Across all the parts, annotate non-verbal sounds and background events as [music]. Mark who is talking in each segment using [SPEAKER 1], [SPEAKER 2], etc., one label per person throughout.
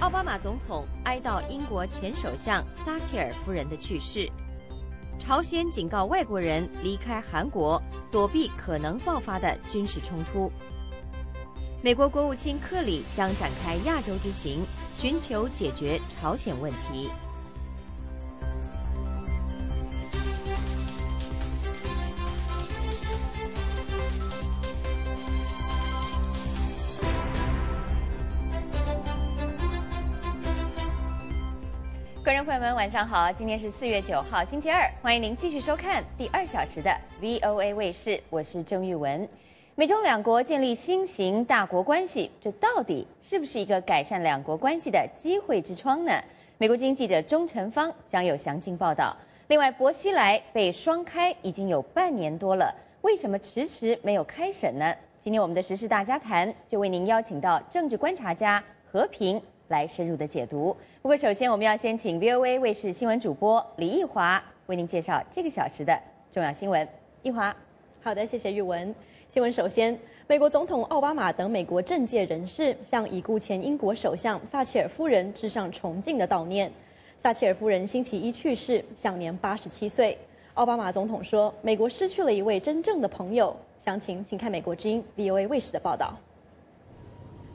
[SPEAKER 1] 奥巴马总统哀悼英国前首相撒切尔夫人的去世。朝鲜警告外国人离开韩国，躲避可能爆发的军事冲突。美国国务卿克里将展开亚洲之行，寻求解决朝鲜问题。们，晚上好！今天是四月九号，星期二，欢迎您继续收看第二小时的 VOA 卫视，我是郑玉文。美中两国建立新型大国关系，这到底是不是一个改善两国关系的机会之窗呢？美国经济记者钟成芳将有详尽报道。另外，薄熙来被双开已经有半年多了，为什么迟迟没有开审呢？今天我们的时事大家谈就为您邀请到政治观察家和平。来深入的解读。不过，首先我们要先请 VOA 卫视新闻主播李义华为您介绍这个小时的重要新闻。义华，
[SPEAKER 2] 好的，谢谢玉文。新闻首先，美国总统奥巴马等美国政界人士向已故前英国首相撒切尔夫人致上崇敬的悼念。撒切尔夫人星期一去世，享年八十七岁。奥巴马总统说：“美国失去了一位真正的朋友。”详情请看美国之音 VOA 卫视的报道。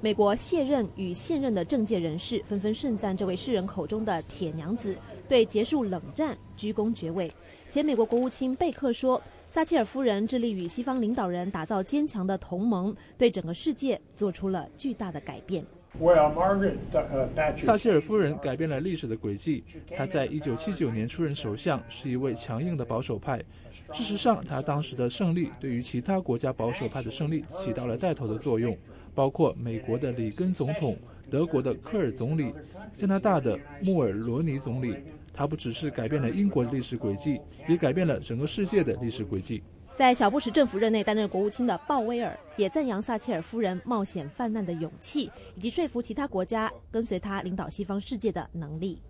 [SPEAKER 3] 美国卸任与现任的政界人士纷纷盛赞这位世人口中的“铁娘子”对结束冷战鞠躬绝尾。前美国国务卿贝克说：“撒切尔夫人致力与西方领导人打造坚强的同盟，对整个世界做出了巨大的改变。”
[SPEAKER 4] 撒切尔夫人改变了历史的轨迹。她在一九七九年出任首相，是一位强硬的保守派。事实上，她当时的胜利对于其他国家保守派的胜利起到了带头的作用。包括美国的里根总统、德国的科尔总理、加拿大的穆尔罗尼总理，他不只是改变了英国的历史轨迹，也改变了整个世界的历史轨迹。
[SPEAKER 3] 在小布什政府任内担任国务卿的鲍威尔也赞扬撒切尔夫人冒险犯难的勇气，以及说服其他国家跟随他领导西方世界的能力。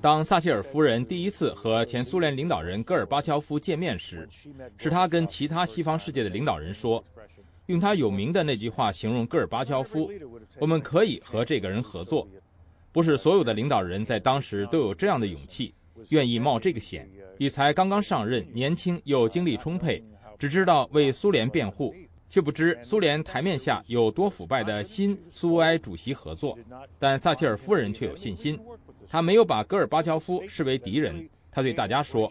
[SPEAKER 5] 当撒切尔夫人第一次和前苏联领导人戈尔巴乔夫见面时，是他跟其他西方世界的领导人说。用他有名的那句话形容戈尔巴乔夫：“我们可以和这个人合作。”不是所有的领导人在当时都有这样的勇气，愿意冒这个险，与才刚刚上任、年轻又精力充沛、只知道为苏联辩护，却不知苏联台面下有多腐败的新苏维埃主席合作。但撒切尔夫人却有信心，她没有把戈尔巴乔夫视为敌人，她对大家说：“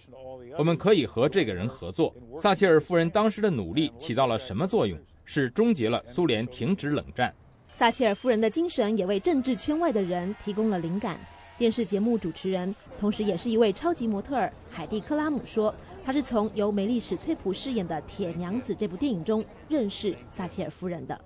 [SPEAKER 5] 我们可以和这个人合作。”撒切尔夫人当时的努力起到了什么作用？是终结了苏联停止冷战。
[SPEAKER 3] 撒切尔夫人的精神也为政治圈外的人提供了灵感。电视节目主持人，同时也是一位超级模特儿海蒂·克拉姆说。他是从由梅丽史翠普饰演的《铁娘子》这部电影中认识撒切尔夫人的。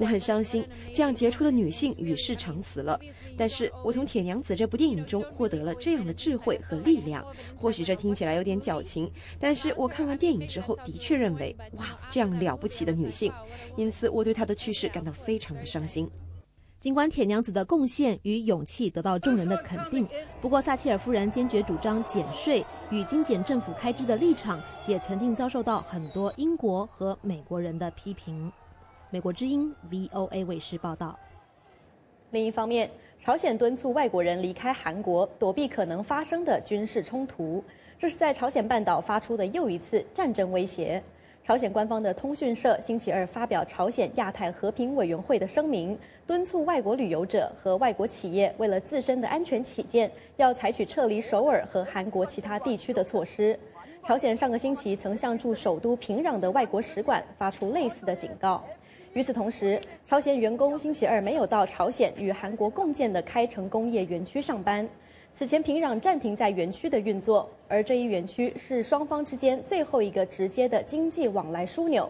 [SPEAKER 6] 我很伤心，这样杰出的女性与世长辞了。但是我从《铁娘子》这部电影中获得了这样的智慧和力量。或许这听起来有点矫情，但是我看完电影之后的确认为，哇，这样了不起的女性。因此，我对她的去世感到非常的伤心。
[SPEAKER 3] 尽管铁娘子的贡献与勇气得到众人的肯定，不过撒切尔夫人坚决主张减税与精简政府开支的立场，也曾经遭受到很多英国和美国人的批评。美国之音 VOA 卫视报道。
[SPEAKER 2] 另一方面，朝鲜敦促外国人离开韩国，躲避可能发生的军事冲突，这是在朝鲜半岛发出的又一次战争威胁。朝鲜官方的通讯社星期二发表朝鲜亚太和平委员会的声明，敦促外国旅游者和外国企业为了自身的安全起见，要采取撤离首尔和韩国其他地区的措施。朝鲜上个星期曾向驻首都平壤的外国使馆发出类似的警告。与此同时，朝鲜员工星期二没有到朝鲜与韩国共建的开城工业园区上班。此前，平壤暂停在园区的运作，而这一园区是双方之间最后一个直接的经济往来枢纽。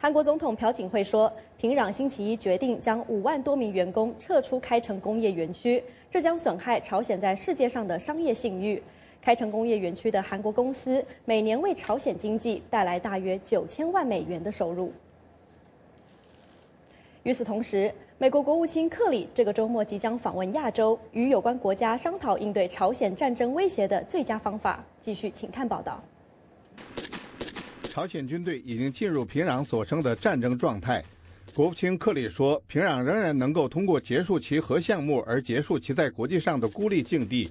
[SPEAKER 2] 韩国总统朴槿惠说，平壤星期一决定将五万多名员工撤出开城工业园区，这将损害朝鲜在世界上的商业信誉。开城工业园区的韩国公司每年为朝鲜经济带来大约九千万美元的收入。与此同时，美国国务卿克里这个周末即将访问亚洲，与有关国家商讨应对朝鲜战争威胁的最佳方法。继续，请看报道。
[SPEAKER 7] 朝鲜军队已经进入平壤所称的战争状态，国务卿克里说，平壤仍然能够通过结束其核项目而结束其在国际上的孤立境地。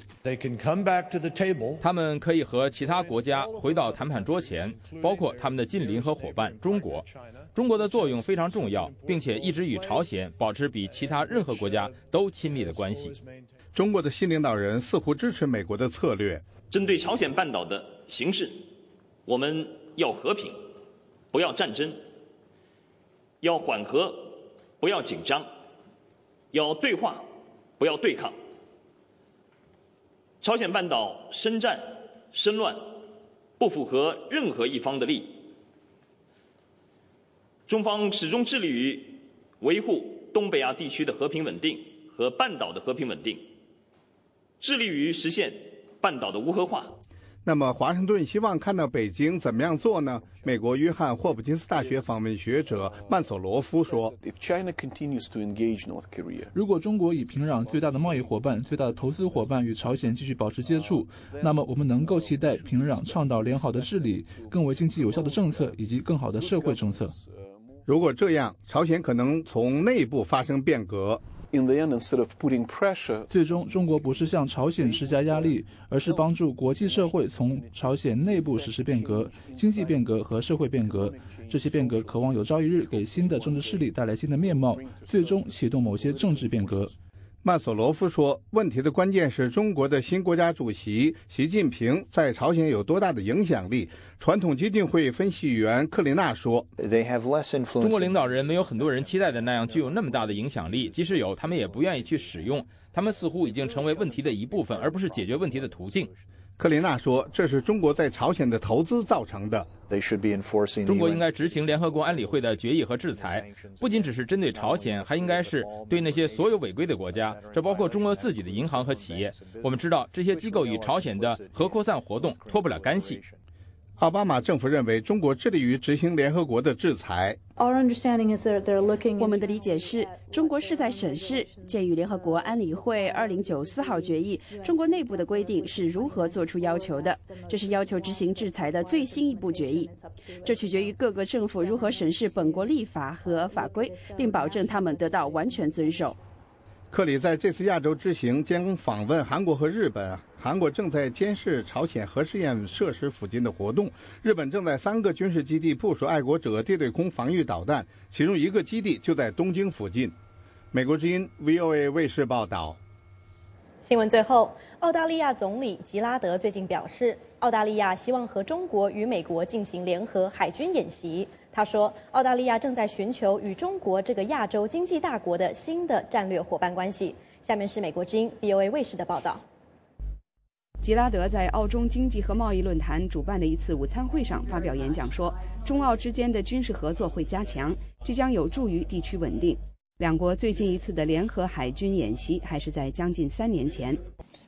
[SPEAKER 5] 他们可以和其他国家回到谈判桌前，包括他们的近邻和伙伴中国。中国的作用非常重要，并且一直与朝鲜保持比其他任何国家都亲密的关系。
[SPEAKER 7] 中国的新领导人似乎支持美国的策略。
[SPEAKER 8] 针对朝鲜半岛的形势，我们要和平，不要战争。要缓和，不要紧张；要对话，不要对抗。朝鲜半岛生战生乱，不符合任何一方的利益。中方始终致力于维护东北亚地区的和平稳定和半岛的和平稳定，致力于实现半岛的无核化。
[SPEAKER 7] 那么，华盛顿希望看到北京怎么样做呢？美国约翰霍普金斯大学访问学者曼索罗夫说：“
[SPEAKER 4] 如果中国以平壤最大的贸易伙伴、最大的投资伙伴与朝鲜继续保持接触，那么我们能够期待平壤倡导良好的治理、更为经济有效的政策以及更好的社会政策。
[SPEAKER 7] 如果这样，朝鲜可能从内部发生变革。”
[SPEAKER 4] 最终中国不是向朝鲜施加压力，而是帮助国际社会从朝鲜内部实施变革、经济变革和社会变革。这些变革渴望有朝一日给新的政治势力带来新的面貌，最终启动某些政治变革。
[SPEAKER 7] 曼索罗夫说：“问题的关键是中国的新国家主席习近平在朝鲜有多大的影响力。”传统基金会分析员克林娜说：“
[SPEAKER 5] 中国领导人没有很多人期待的那样具有那么大的影响力，即使有，他们也不愿意去使用。他们似乎已经成为问题的一部分，而不是解决问题的途径。”
[SPEAKER 7] 克林娜说：“这是中国在朝鲜的投资造成的。
[SPEAKER 5] 中国应该执行联合国安理会的决议和制裁，不仅只是针对朝鲜，还应该是对那些所有违规的国家，这包括中国自己的银行和企业。我们知道这些机构与朝鲜的核扩散活动脱不了干系。”
[SPEAKER 7] 奥巴马政府认为中国致力于执行联合国的制裁。
[SPEAKER 9] 我们的理解是中国是在审视鉴于联合国安理会二零九四号决议，中国内部的规定是如何做出要求的。这是要求执行制裁的最新一步决议。这取决于各个政府如何审视本国立法和法规，并保证他们得到完全遵守。
[SPEAKER 7] 克里在这次亚洲之行将访问韩国和日本。韩国正在监视朝鲜核试验设施附近的活动。日本正在三个军事基地部署爱国者地对空防御导弹，其中一个基地就在东京附近。美国之音 VOA 卫视报道。
[SPEAKER 2] 新闻最后，澳大利亚总理吉拉德最近表示，澳大利亚希望和中国与美国进行联合海军演习。他说，澳大利亚正在寻求与中国这个亚洲经济大国的新的战略伙伴关系。下面是美国之音 VOA 卫视的报道。
[SPEAKER 10] 吉拉德在澳中经济和贸易论坛主办的一次午餐会上发表演讲说，中澳之间的军事合作会加强，这将有助于地区稳定。两国最近一次的联合海军演习还是在将近三年前。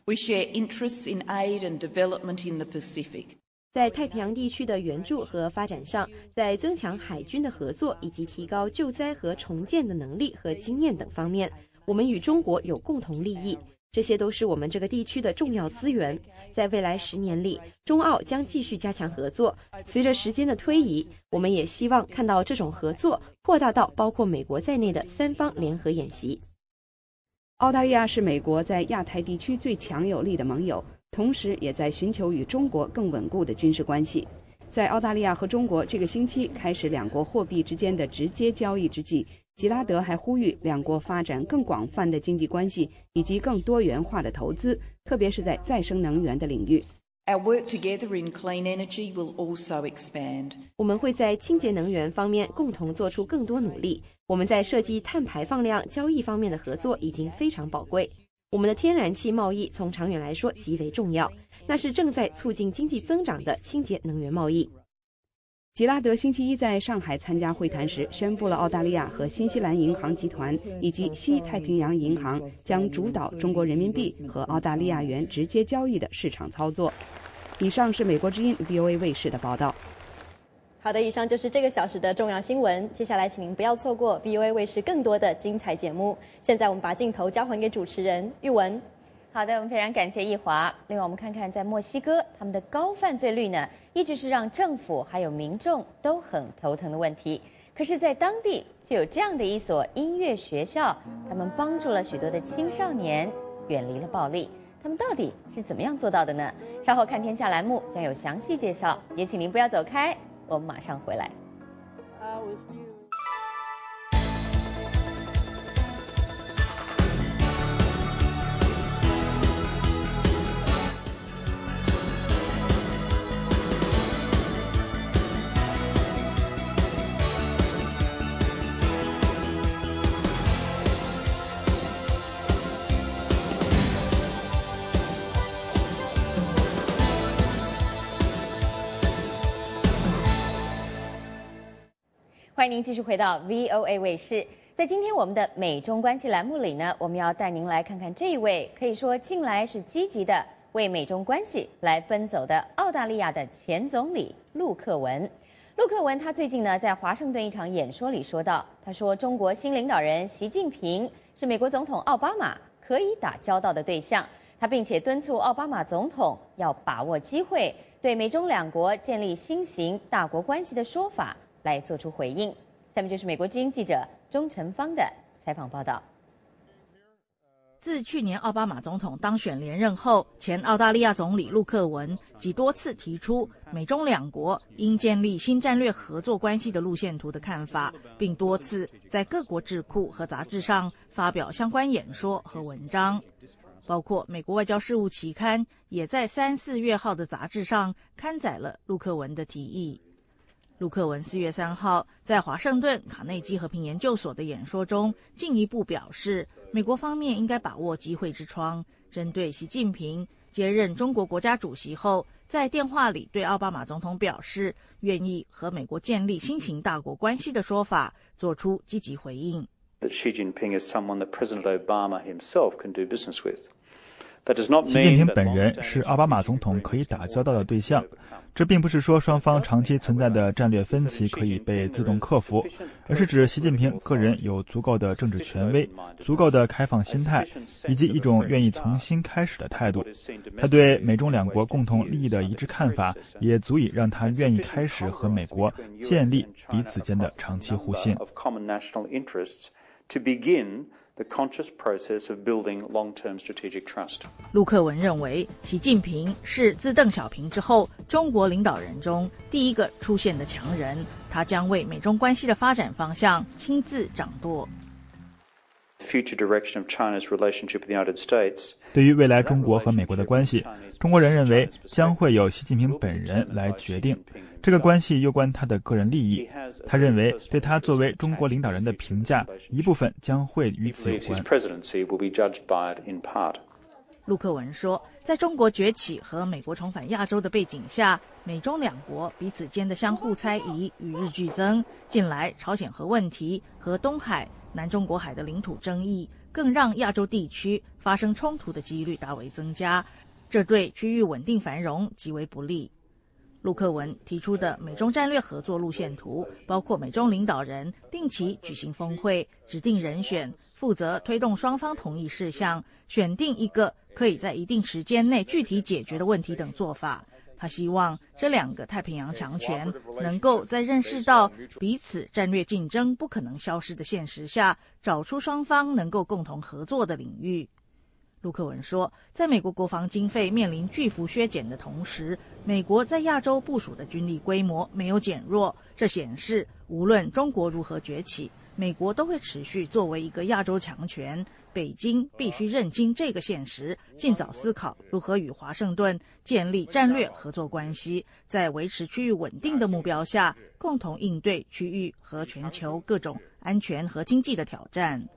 [SPEAKER 11] We share interests in aid and development in the Pacific.
[SPEAKER 12] 在太平洋地区的援助和发展上，在增强海军的合作以及提高救灾和重建的能力和经验等方面，我们与中国有共同利益。这些都是我们这个地区的重要资源。在未来十年里，中澳将继续加强合作。随着时间的推移，我们也希望看到这种合作扩大到包括美国在内的三方联合演习。
[SPEAKER 10] 澳大利亚是美国在亚太地区最强有力的盟友。同时，也在寻求与中国更稳固的军事关系。在澳大利亚和中国这个星期开始两国货币之间的直接交易之际，吉拉德还呼吁两国发展更广泛的经济关系以及更多元化的投资，特别是在再生能源的领域。
[SPEAKER 11] Our work together in clean energy will also expand.
[SPEAKER 12] 我们会在清洁能源方面共同做出更多努力。我们在涉及碳排放量交易方面的合作已经非常宝贵。我们的天然气贸易从长远来说极为重要，那是正在促进经济增长的清洁能源贸易。
[SPEAKER 10] 吉拉德星期一在上海参加会谈时，宣布了澳大利亚和新西兰银行集团以及西太平洋银行将主导中国人民币和澳大利亚元直接交易的市场操作。以上是美国之音 VOA 卫视的报道。
[SPEAKER 2] 好的，以上就是这个小时的重要新闻。接下来，请您不要错过 v o a 卫视更多的精彩节目。现在，我们把镜头交还给主持人玉文。
[SPEAKER 1] 好的，我们非常感谢易华。另外，我们看看在墨西哥，他们的高犯罪率呢，一直是让政府还有民众都很头疼的问题。可是，在当地却有这样的一所音乐学校，他们帮助了许多的青少年远离了暴力。他们到底是怎么样做到的呢？稍后看天下栏目将有详细介绍，也请您不要走开，我们马上回来。欢迎您继续回到 VOA 卫视。在今天我们的美中关系栏目里呢，我们要带您来看看这一位可以说近来是积极的为美中关系来奔走的澳大利亚的前总理陆克文。陆克文他最近呢在华盛顿一场演说里说到，他说中国新领导人习近平是美国总统奥巴马可以打交道的对象，他并且敦促奥巴马总统要把握机会，对美中两国建立新型大国关系的说法。来做出回应。下面就是美国之音记者钟成芳的采访报道。
[SPEAKER 13] 自去年奥巴马总统当选连任后，前澳大利亚总理陆克文即多次提出美中两国应建立新战略合作关系的路线图的看法，并多次在各国智库和杂志上发表相关演说和文章，包括美国外交事务期刊也在三四月号的杂志上刊载了陆克文的提议。陆克文四月三号在华盛顿卡内基和平研究所的演说中，进一步表示，美国方面应该把握机会之窗，针对习近平接任中国国家主席后，在电话里对奥巴马总统表示愿意和美国建立新型大国关系的说法，做出积极回应。
[SPEAKER 14] 习近平本人是奥巴马总统可以打交道的对象，这并不是说双方长期存在的战略分歧可以被自动克服，而是指习近平个人有足够的政治权威、足够的开放心态，以及一种愿意重新开始的态度。他对美中两国共同利益的一致看法，也足以让他愿意开始和美国建立彼此间的长期互信。
[SPEAKER 15] The conscious process of building long-term strategic trust。
[SPEAKER 13] 陆克文认为，习近平是自邓小平之后中国领导人中第一个出现的强人，他将为美中关系的发展方向亲自掌舵。
[SPEAKER 15] Future direction of China's relationship with the United States。
[SPEAKER 14] 对于未来中国和美国的关系，中国人认为将会由习近平本人来决定。这个关系攸关他的个人利益。他认为，对他作为中国领导人的评价，一部分将会与此有关。
[SPEAKER 13] 陆克文说，在中国崛起和美国重返亚洲的背景下，美中两国彼此间的相互猜疑与日俱增。近来，朝鲜核问题和东海、南中国海的领土争议，更让亚洲地区发生冲突的几率大为增加，这对区域稳定繁荣极为不利。陆克文提出的美中战略合作路线图，包括美中领导人定期举行峰会，指定人选负责推动双方同意事项，选定一个可以在一定时间内具体解决的问题等做法。他希望这两个太平洋强权能够在认识到彼此战略竞争不可能消失的现实下，找出双方能够共同合作的领域。陆克文说，在美国国防经费面临巨幅削减的同时，美国在亚洲部署的军力规模没有减弱。这显示，无论中国如何崛起，美国都会持续作为一个亚洲强权。北京必须认清这个现实，尽早思考如何与华盛顿建立战略合作关系，在维持区域稳定的目标下，共同应对区域和全球各种安全和经济的挑战。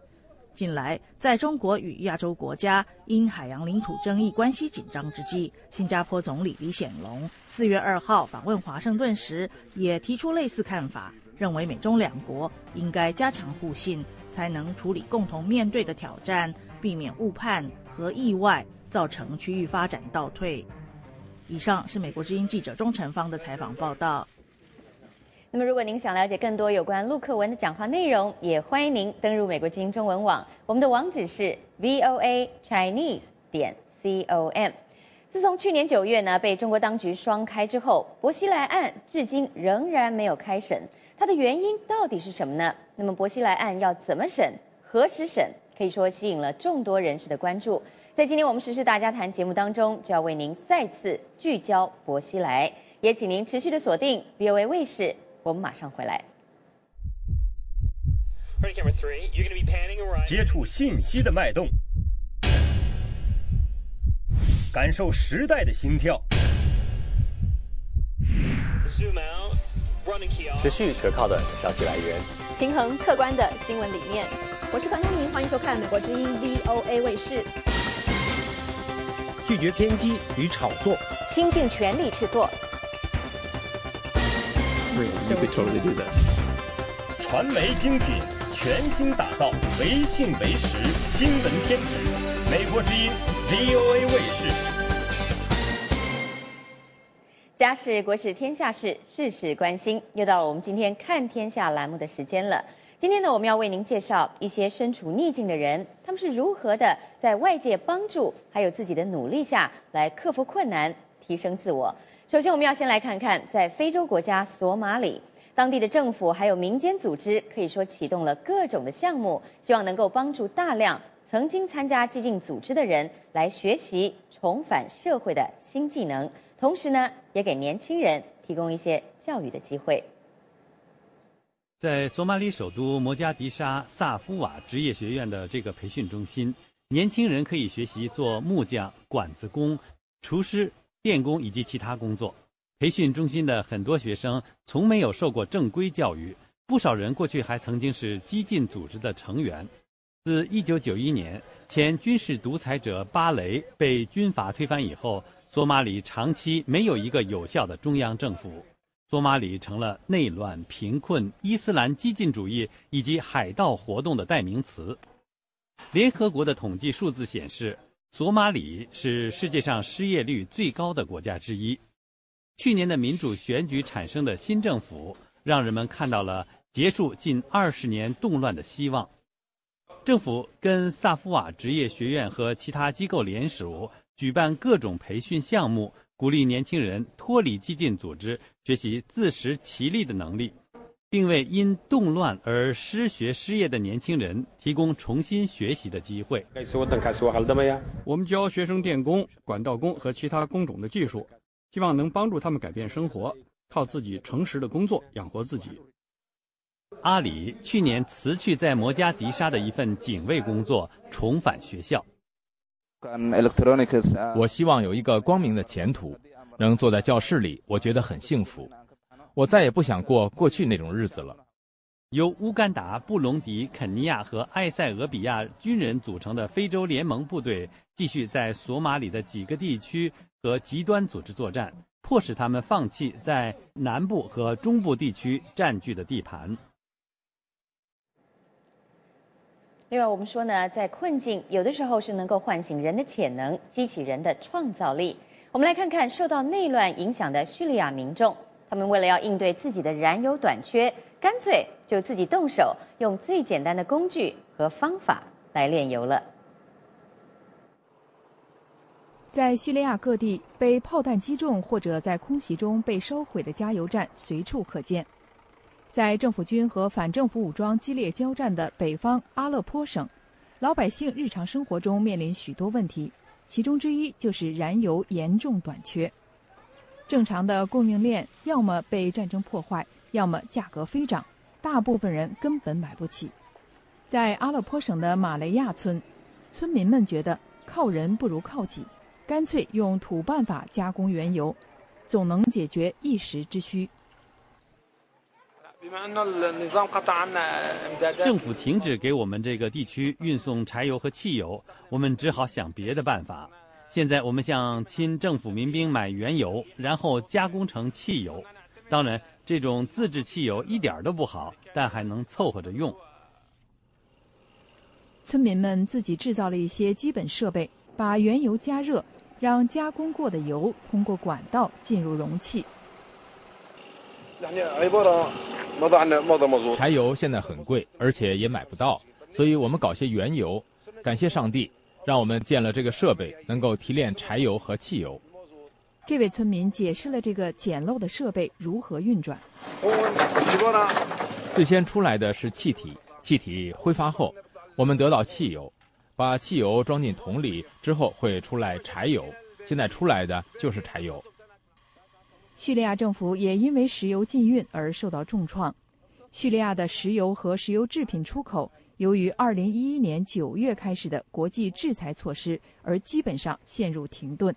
[SPEAKER 13] 近来，在中国与亚洲国家因海洋领土争议关系紧张之际，新加坡总理李显龙四月二号访问华盛顿时，也提出类似看法，认为美中两国应该加强互信，才能处理共同面对的挑战，避免误判和意外造成区域发展倒退。以上是美国之音记者钟成芳的采访报道。
[SPEAKER 1] 那么，如果您想了解更多有关陆克文的讲话内容，也欢迎您登入美国之音中文网，我们的网址是 voa chinese 点 com。自从去年九月呢被中国当局双开之后，薄熙来案至今仍然没有开审。它的原因到底是什么呢？那么薄熙来案要怎么审、何时审，可以说吸引了众多人士的关注。在今天我们时事大家谈节目当中，就要为您再次聚焦薄熙来，也请您持续的锁定 VOA 卫视，我们马上回来。
[SPEAKER 16] 接触信息的脉动，感受时代的心跳，
[SPEAKER 17] 持续可靠的消息来源，
[SPEAKER 2] 平衡客观的新闻理念。我是樊东明，欢迎收看美国之音 VOA 卫视。
[SPEAKER 16] 拒绝偏激与炒作，
[SPEAKER 2] 倾尽全力去做。
[SPEAKER 16] 传媒精品。全新打造唯信唯实新闻天职，美国之音 VOA 卫视。
[SPEAKER 1] 家事国事天下事，事事关心。又到了我们今天看天下栏目的时间了。今天呢，我们要为您介绍一些身处逆境的人，他们是如何的在外界帮助还有自己的努力下来克服困难、提升自我。首先，我们要先来看看在非洲国家索马里。当地的政府还有民间组织可以说启动了各种的项目，希望能够帮助大量曾经参加激进组织的人来学习重返社会的新技能，同时呢，也给年轻人提供一些教育的机会。
[SPEAKER 18] 在索马里首都摩加迪沙萨夫瓦职业学院的这个培训中心，年轻人可以学习做木匠、管子工、厨师、电工以及其他工作。培训中心的很多学生从没有受过正规教育，不少人过去还曾经是激进组织的成员。自1991年前军事独裁者巴雷被军阀推翻以后，索马里长期没有一个有效的中央政府，索马里成了内乱、贫困、伊斯兰激进主义以及海盗活动的代名词。联合国的统计数字显示，索马里是世界上失业率最高的国家之一。去年的民主选举产生的新政府，让人们看到了结束近二十年动乱的希望。政府跟萨夫瓦职业学院和其他机构联手，举办各种培训项目，鼓励年轻人脱离激进组织，学习自食其力的能力，并为因动乱而失学失业的年轻人提供重新学习的机会。
[SPEAKER 19] 我们教学生电工、管道工和其他工种的技术。希望能帮助他们改变生活，靠自己诚实的工作养活自己。
[SPEAKER 18] 阿里去年辞去在摩加迪沙的一份警卫工作，重返学校。
[SPEAKER 5] 我希望有一个光明的前途，能坐在教室里，我觉得很幸福。我再也不想过过去那种日子了。
[SPEAKER 18] 由乌干达、布隆迪、肯尼亚和埃塞俄比亚军人组成的非洲联盟部队，继续在索马里的几个地区。和极端组织作战，迫使他们放弃在南部和中部地区占据的地盘。
[SPEAKER 1] 另外，我们说呢，在困境有的时候是能够唤醒人的潜能，激起人的创造力。我们来看看受到内乱影响的叙利亚民众，他们为了要应对自己的燃油短缺，干脆就自己动手，用最简单的工具和方法来炼油了。
[SPEAKER 20] 在叙利亚各地被炮弹击中或者在空袭中被烧毁的加油站随处可见。在政府军和反政府武装激烈交战的北方阿勒颇省，老百姓日常生活中面临许多问题，其中之一就是燃油严重短缺。正常的供应链要么被战争破坏，要么价格飞涨，大部分人根本买不起。在阿勒颇省的马雷亚村，村民们觉得靠人不如靠己。干脆用土办法加工原油，总能解决一时之需。[laughs]
[SPEAKER 18] 政府停止给我们这个地区运送柴油和汽油，我们只好想别的办法。现在我们向亲政府民兵买原油，然后加工成汽油。当然，这种自制汽油一点都不好，但还能凑合着用。
[SPEAKER 20] 村民们自己制造了一些基本设备，把原油加热。让加工过的油通过管道进入容器。
[SPEAKER 5] 柴油现在很贵，而且也买不到，所以我们搞些原油。感谢上帝，让我们建了这个设备，能够提炼柴油和汽油。
[SPEAKER 20] 这位村民解释了这个简陋的设备如何运转。
[SPEAKER 5] 最先出来的是气体，气体挥发后，我们得到汽油，把汽油装进桶里之后会出来柴油。现在出来的就是柴油。
[SPEAKER 20] 叙利亚政府也因为石油禁运而受到重创。叙利亚的石油和石油制品出口，由于2011年9月开始的国际制裁措施，而基本上陷入停顿。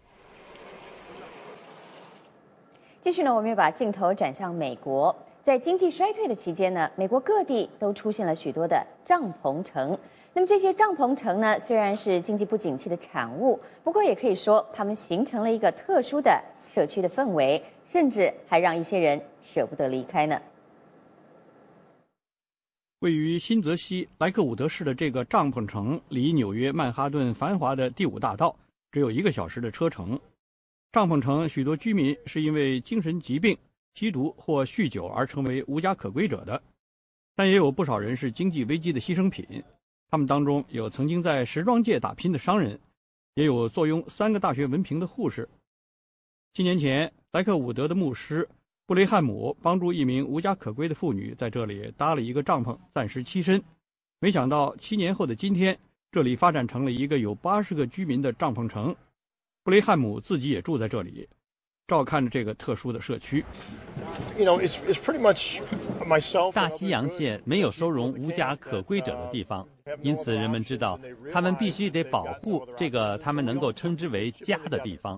[SPEAKER 1] 继续呢，我们也把镜头转向美国。在经济衰退的期间呢，美国各地都出现了许多的帐篷城。那么这些帐篷城呢，虽然是经济不景气的产物，不过也可以说它们形成了一个特殊的社区的氛围，甚至还让一些人舍不得离开呢。
[SPEAKER 19] 位于新泽西莱克伍德市的这个帐篷城，离纽约曼哈顿繁华的第五大道只有一个小时的车程。帐篷城许多居民是因为精神疾病、吸毒或酗酒而成为无家可归者的，但也有不少人是经济危机的牺牲品。他们当中有曾经在时装界打拼的商人，也有坐拥三个大学文凭的护士。七年前，莱克伍德的牧师布雷汉姆帮助一名无家可归的妇女在这里搭了一个帐篷，暂时栖身。没想到七年后的今天，这里发展成了一个有八十个居民的帐篷城。布雷汉姆自己也住在这里，照看着这个特殊的社区。
[SPEAKER 18] 大西洋县没有收容无家可归者的地方，因此人们知道他们必须得保护这个他们能够称之为家的地方。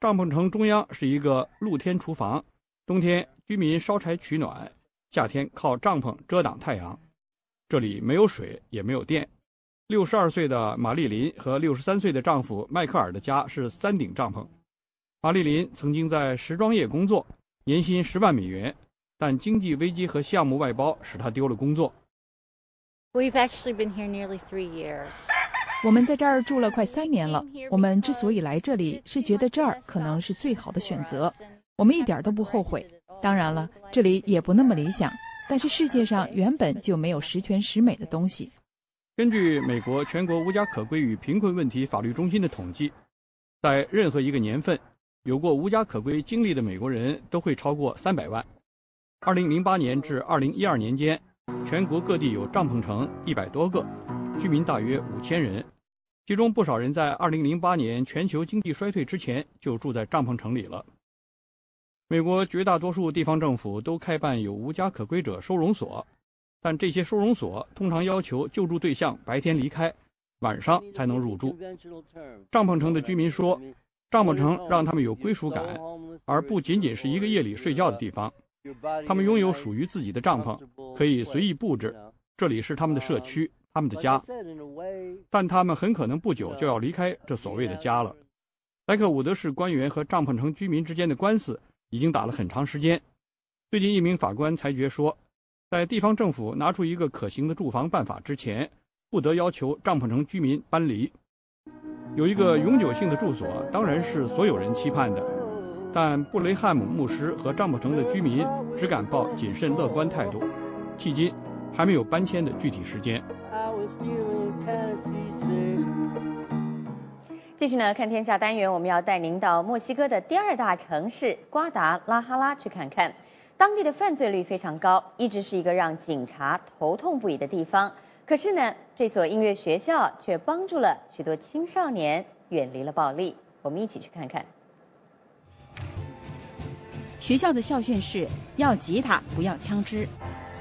[SPEAKER 19] 帐篷城中央是一个露天厨房，冬天居民烧柴取暖，夏天靠帐篷遮挡太阳。这里没有水，也没有电。六十二岁的玛丽琳和六十三岁的丈夫迈克尔的家是三顶帐篷。玛丽琳曾经在时装业工作，年薪十万美元，但经济危机和项目外包使她丢了工作。We've actually been here nearly three years.
[SPEAKER 20] 我们在这儿住了快三年了。我们之所以来这里，是觉得这儿可能是最好的选择。我们一点都不后悔。当然了，这里也不那么理想，但是世界上原本就没有十全十美的东西。
[SPEAKER 19] 根据美国全国无家可归与贫困问题法律中心的统计，在任何一个年份，有过无家可归经历的美国人都会超过三百万。二零零八年至二零一二年间，全国各地有帐篷城一百多个，居民大约五千人，其中不少人在二零零八年全球经济衰退之前就住在帐篷城里了。美国绝大多数地方政府都开办有无家可归者收容所。但这些收容所通常要求救助对象白天离开，晚上才能入住。帐篷城的居民说，帐篷城让他们有归属感，而不仅仅是一个夜里睡觉的地方。他们拥有属于自己的帐篷，可以随意布置，这里是他们的社区，他们的家。但他们很可能不久就要离开这所谓的家了。莱克伍德市官员和帐篷城居民之间的官司已经打了很长时间。最近，一名法官裁决说。在地方政府拿出一个可行的住房办法之前，不得要求帐篷城居民搬离。有一个永久性的住所，当然是所有人期盼的，但布雷汉姆牧师和帐篷城的居民只敢抱谨慎乐观态度。迄今还没有搬迁的具体时间。
[SPEAKER 1] 继续呢，看天下单元，我们要带您到墨西哥的第二大城市瓜达拉哈拉去看看。当地的犯罪率非常高，一直是一个让警察头痛不已的地方。可是呢，这所音乐学校却帮助了许多青少年远离了暴力。我们一起去看看。
[SPEAKER 9] 学校的校训是要吉他，不要枪支。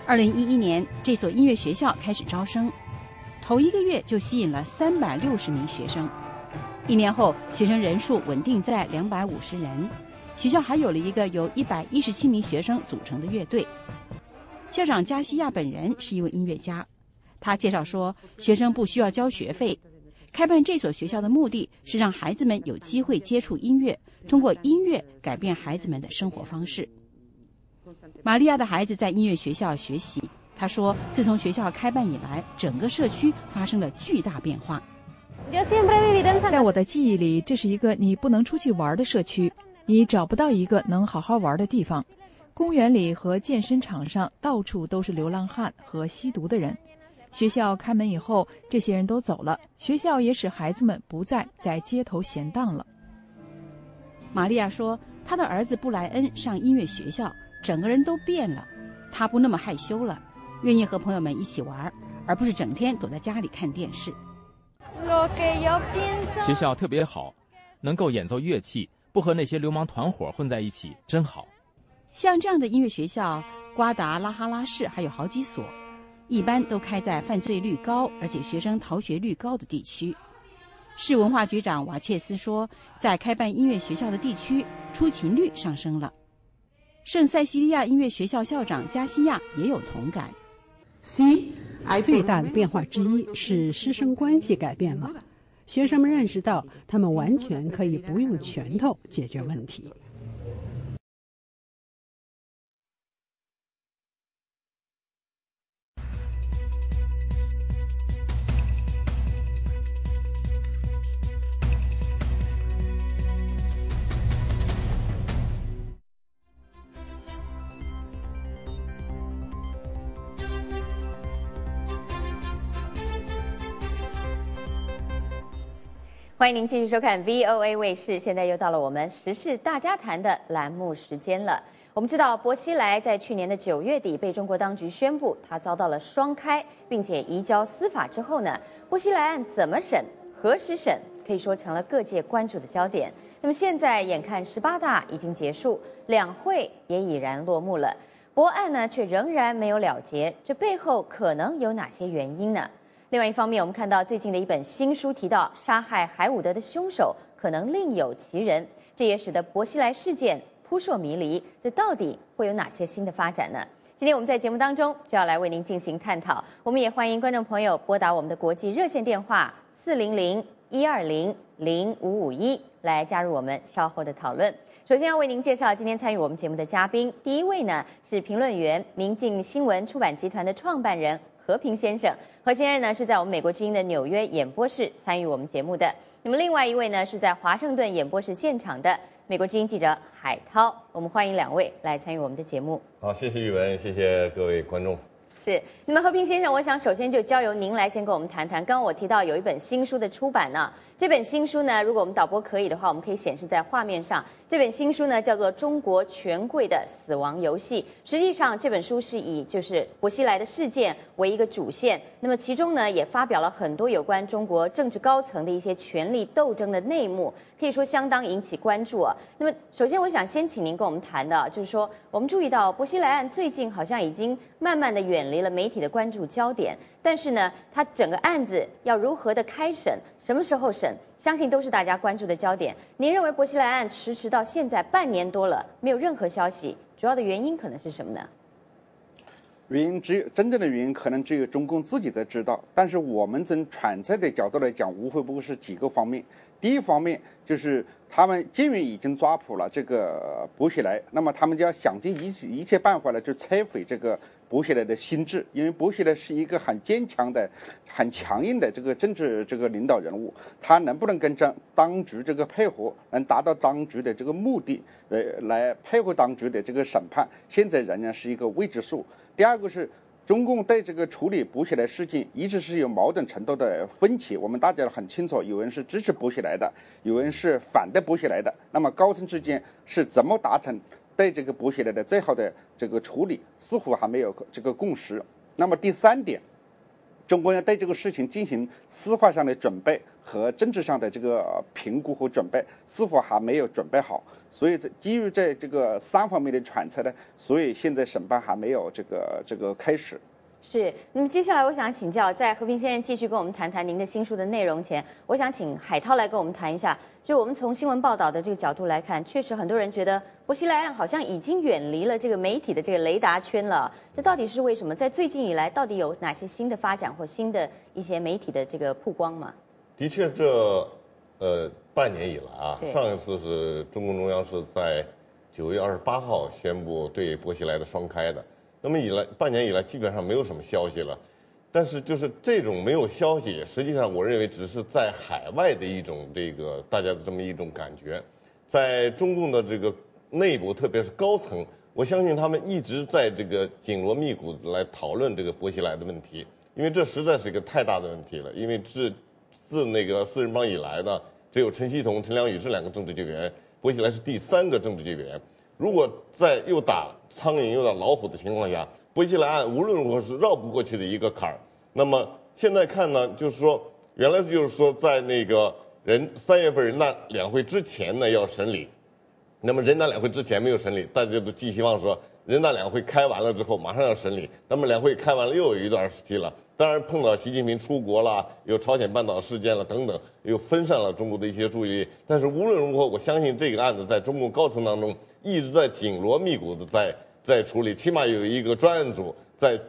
[SPEAKER 9] 二零一一年，这所音乐学校开始招生，头一个月就吸引了三百六十名学生。一年后，学生人数稳定在两百五十人。学校还有了一个由一百一十七名学生组成的乐队。校长加西亚本人是一位音乐家，他介绍说，学生不需要交学费。开办这所学校的目的是让孩子们有机会接触音乐，通过音乐改变孩子们的生活方式。玛利亚的孩子在音乐学校学习，他说，自从学校开办以来，整个社区发生了巨大变化。
[SPEAKER 20] 在我的记忆里，这是一个你不能出去玩的社区。你找不到一个能好好玩的地方，公园里和健身场上到处都是流浪汉和吸毒的人。学校开门以后，这些人都走了，学校也使孩子们不再在街头闲荡了。
[SPEAKER 9] 玛利亚说，她的儿子布莱恩上音乐学校，整个人都变了，他不那么害羞了，愿意和朋友们一起玩，而不是整天躲在家里看电视。
[SPEAKER 5] 学校特别好，能够演奏乐器，不和那些流氓团伙混在一起，真好。
[SPEAKER 9] 像这样的音乐学校，瓜达拉哈拉市还有好几所，一般都开在犯罪率高而且学生逃学率高的地区。市文化局长瓦切斯说，在开办音乐学校的地区，出勤率上升了。圣塞西利亚音乐学校校长加西亚也有同感。
[SPEAKER 21] C，最大的变化之一是师生关系改变了，学生们认识到他们完全可以不用拳头解决问题。
[SPEAKER 1] 欢迎您继续收看 VOA 卫视。现在又到了我们时事大家谈的栏目时间了。我们知道，薄熙来在去年的九月底被中国当局宣布他遭到了双开，并且移交司法之后呢，薄熙来案怎么审、何时审，可以说成了各界关注的焦点。那么现在眼看十八大已经结束，两会也已然落幕了，博案呢却仍然没有了结，这背后可能有哪些原因呢？另外一方面，我们看到最近的一本新书提到，杀害海伍德的凶手可能另有其人，这也使得薄熙来事件扑朔迷离。这到底会有哪些新的发展呢？今天我们在节目当中就要来为您进行探讨。我们也欢迎观众朋友拨打我们的国际热线电话四零零一二零零五五一来加入我们稍后的讨论。首先要为您介绍今天参与我们节目的嘉宾，第一位呢是评论员、明镜新闻出版集团的创办人。和平先生，何先生呢是在我们美国之音的纽约演播室参与我们节目的。那么另外一位呢是在华盛顿演播室现场的美国之音记者海涛。我们欢迎两位来参与我们的节目。
[SPEAKER 22] 好，谢谢玉文，谢谢各位观众。
[SPEAKER 1] 是，那么和平先生，我想首先就交由您来先跟我们谈谈。刚刚我提到有一本新书的出版呢，这本新书呢，如果我们导播可以的话，我们可以显示在画面上。这本新书呢叫做《中国权贵的死亡游戏》，实际上这本书是以就是薄熙来的事件为一个主线，那么其中呢也发表了很多有关中国政治高层的一些权力斗争的内幕，可以说相当引起关注啊。那么首先我想先请您跟我们谈的，就是说我们注意到薄熙来案最近好像已经慢慢的远离了媒体的关注焦点，但是呢，他整个案子要如何的开审，什么时候审？相信都是大家关注的焦点。您认为薄熙来案迟迟到现在半年多了，没有任何消息，主要的原因可能是什么呢？
[SPEAKER 23] 原因只有真正的原因，可能只有中共自己才知道。但是我们从揣测的角度来讲，无非不过是几个方面。第一方面就是他们监狱已经抓捕了这个薄熙来，那么他们就要想尽一切一切办法来就拆毁这个。薄熙来的心智，因为薄熙来是一个很坚强的、很强硬的这个政治这个领导人物，他能不能跟当当局这个配合，能达到当局的这个目的，呃，来配合当局的这个审判，现在仍然是一个未知数。第二个是，中共对这个处理薄熙来事件一直是有某种程度的分歧，我们大家很清楚，有人是支持薄熙来的，有人是反对薄熙来的，那么高层之间是怎么达成？对这个薄熙来的最好的这个处理，似乎还没有这个共识。那么第三点，中国要对这个事情进行司法上的准备和政治上的这个评估和准备，似乎还没有准备好。所以，基于在这个三方面的揣测呢，所以现在审判还没有这个这个开始。
[SPEAKER 1] 是，那么接下来我想请教，在和平先生继续跟我们谈谈您的新书的内容前，我想请海涛来跟我们谈一下。就我们从新闻报道的这个角度来看，确实很多人觉得薄熙来案好像已经远离了这个媒体的这个雷达圈了。这到底是为什么？在最近以来，到底有哪些新的发展或新的一些媒体的这个曝光吗？
[SPEAKER 22] 的确，这呃半年以来啊，上一次是中共中央是在九月二十八号宣布对薄熙来的双开的。那么以来半年以来基本上没有什么消息了，但是就是这种没有消息，实际上我认为只是在海外的一种这个大家的这么一种感觉，在中共的这个内部，特别是高层，我相信他们一直在这个紧锣密鼓来讨论这个薄熙来的问题，因为这实在是一个太大的问题了。因为自自那个四人帮以来呢，只有陈锡同、陈良宇这两个政治局委员。薄熙来是第三个政治局委员。如果在又打苍蝇又打老虎的情况下，薄熙来案无论如何是绕不过去的一个坎儿。那么现在看呢，就是说，原来就是说在那个人三月份人大两会之前呢要审理，那么人大两会之前没有审理，大家都寄希望说人大两会开完了之后马上要审理。那么两会开完了又有一段时期了，当然碰到习近平出国了，有朝鲜半岛事件了等等，又分散了中国的一些注意力。但是无论如何，我相信这个案子在中共高层当中。一直在紧锣密鼓的在在处理，起码有一个专案组在，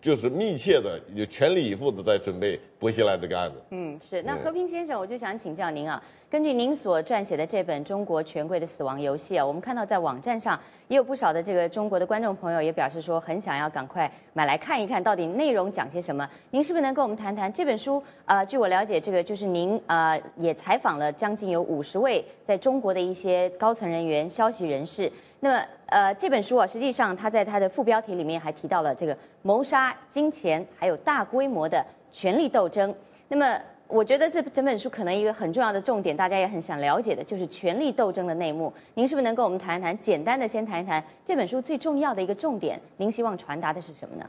[SPEAKER 22] 就是密切的、有全力以赴的在准备薄熙来这个案子。
[SPEAKER 1] 嗯，是。那和平先生，我就想请教您啊，根据您所撰写的这本《中国权贵的死亡游戏》啊，我们看到在网站上也有不少的这个中国的观众朋友也表示说，很想要赶快买来看一看到底内容讲些什么。您是不是能跟我们谈谈这本书？啊，据我了解，这个就是您啊也采访了将近有五十位在中国的一些高层人员、消息人士。那么，呃，这本书啊，实际上它在它的副标题里面还提到了这个谋杀、金钱，还有大规模的权力斗争。那么，我觉得这整本书可能一个很重要的重点，大家也很想了解的，就是权力斗争的内幕。您是不是能跟我们谈一谈？简单的先谈一谈这本书最重要的一个重点，您希望传达的是什么呢？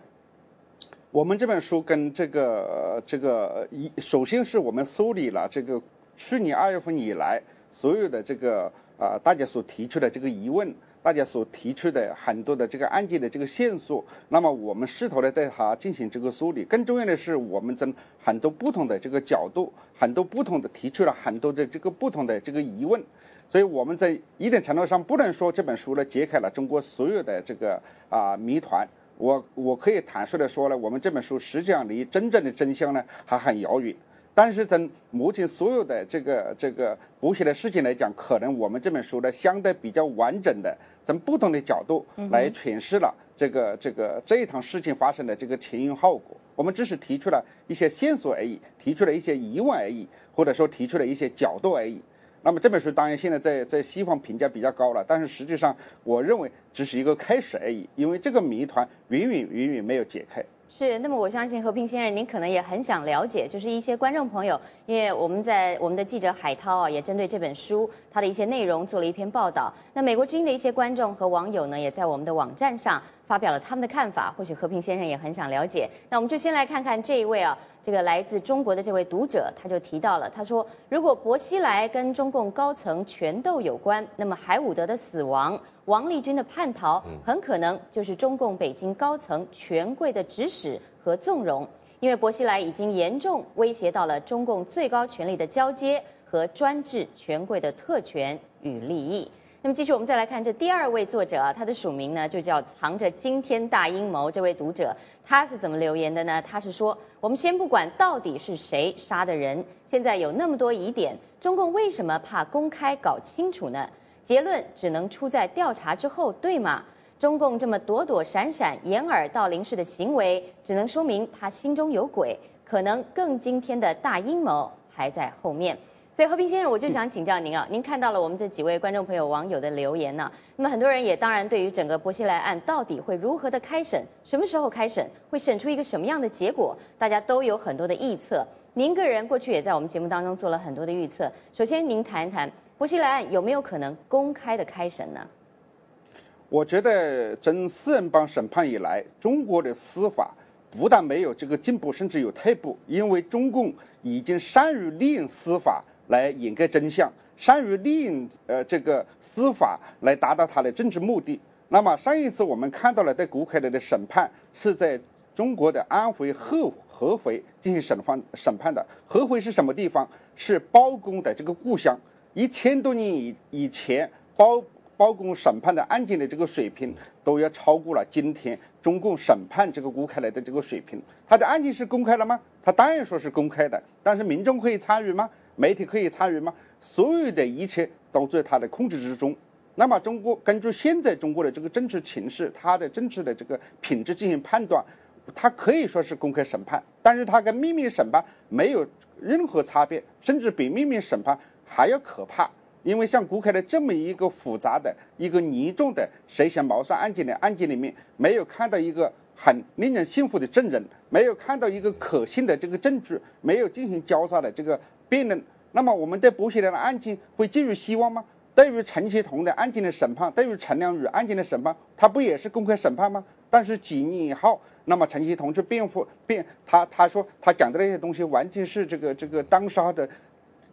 [SPEAKER 23] 我们这本书跟这个这个一，首先是我们梳理了这个去年二月份以来所有的这个啊大家所提出的这个疑问。大家所提出的很多的这个案件的这个线索，那么我们试图呢对它进行这个梳理。更重要的是，我们从很多不同的这个角度，很多不同的提出了很多的这个不同的这个疑问。所以我们在一定程度上不能说这本书呢揭开了中国所有的这个啊谜团。我我可以坦率的说呢，我们这本书实际上离真正的真相呢还很遥远。但是从目前所有的这个这个补写的事情来讲，可能我们这本书呢相对比较完整的，从不同的角度来诠释了这个这个这一趟事情发生的这个前因后果。我们只是提出了一些线索而已，提出了一些疑问而已，或者说提出了一些角度而已。那么这本书当然现在在在西方评价比较高了，但是实际上我认为只是一个开始而已，因为这个谜团远远远远没有解开。
[SPEAKER 1] 是，那么我相信和平先生，您可能也很想了解，就是一些观众朋友，因为我们在我们的记者海涛啊，也针对这本书它的一些内容做了一篇报道。那美国之音的一些观众和网友呢，也在我们的网站上发表了他们的看法。或许和平先生也很想了解。那我们就先来看看这一位啊，这个来自中国的这位读者，他就提到了，他说，如果薄熙来跟中共高层权斗有关，那么海伍德的死亡。王立军的叛逃很可能就是中共北京高层权贵的指使和纵容，因为薄熙来已经严重威胁到了中共最高权力的交接和专制权贵的特权与利益。那么，继续我们再来看这第二位作者啊，他的署名呢就叫藏着惊天大阴谋。这位读者他是怎么留言的呢？他是说：我们先不管到底是谁杀的人，现在有那么多疑点，中共为什么怕公开搞清楚呢？结论只能出在调查之后，对吗？中共这么躲躲闪闪、掩耳盗铃式的行为，只能说明他心中有鬼，可能更惊天的大阴谋还在后面。所以和平先生，我就想请教您啊，您看到了我们这几位观众朋友、网友的留言呢？那么很多人也当然对于整个薄熙来案到底会如何的开审，什么时候开审，会审出一个什么样的结果，大家都有很多的臆测。您个人过去也在我们节目当中做了很多的预测。首先，您谈一谈。薄熙来案有没有可能公开的开审呢？
[SPEAKER 23] 我觉得从四人帮审判以来，中国的司法不但没有这个进步，甚至有退步。因为中共已经善于利用司法来掩盖真相，善于利用呃这个司法来达到他的政治目的。那么上一次我们看到了对古凯的的审判是在中国的安徽合合肥进行审判审判的。合肥是什么地方？是包公的这个故乡。一千多年以以前，包包公审判的案件的这个水平，都要超过了今天中共审判这个吴凯来的这个水平。他的案件是公开了吗？他当然说是公开的，但是民众可以参与吗？媒体可以参与吗？所有的一切都在他的控制之中。那么，中国根据现在中国的这个政治情势，他的政治的这个品质进行判断，他可以说是公开审判，但是他跟秘密审判没有任何差别，甚至比秘密审判。还要可怕，因为像顾凯的这么一个复杂的一个严重的涉嫌谋杀案件的案件里面，没有看到一个很令人信服的证人，没有看到一个可信的这个证据，没有进行交叉的这个辩论，那么我们对薄熙来的案件会寄予希望吗？对于陈其同的案件的审判，对于陈良宇案件的审判，他不也是公开审判吗？但是几年以后，那么陈其同去辩护辩他他说他讲的那些东西完全是这个这个当时的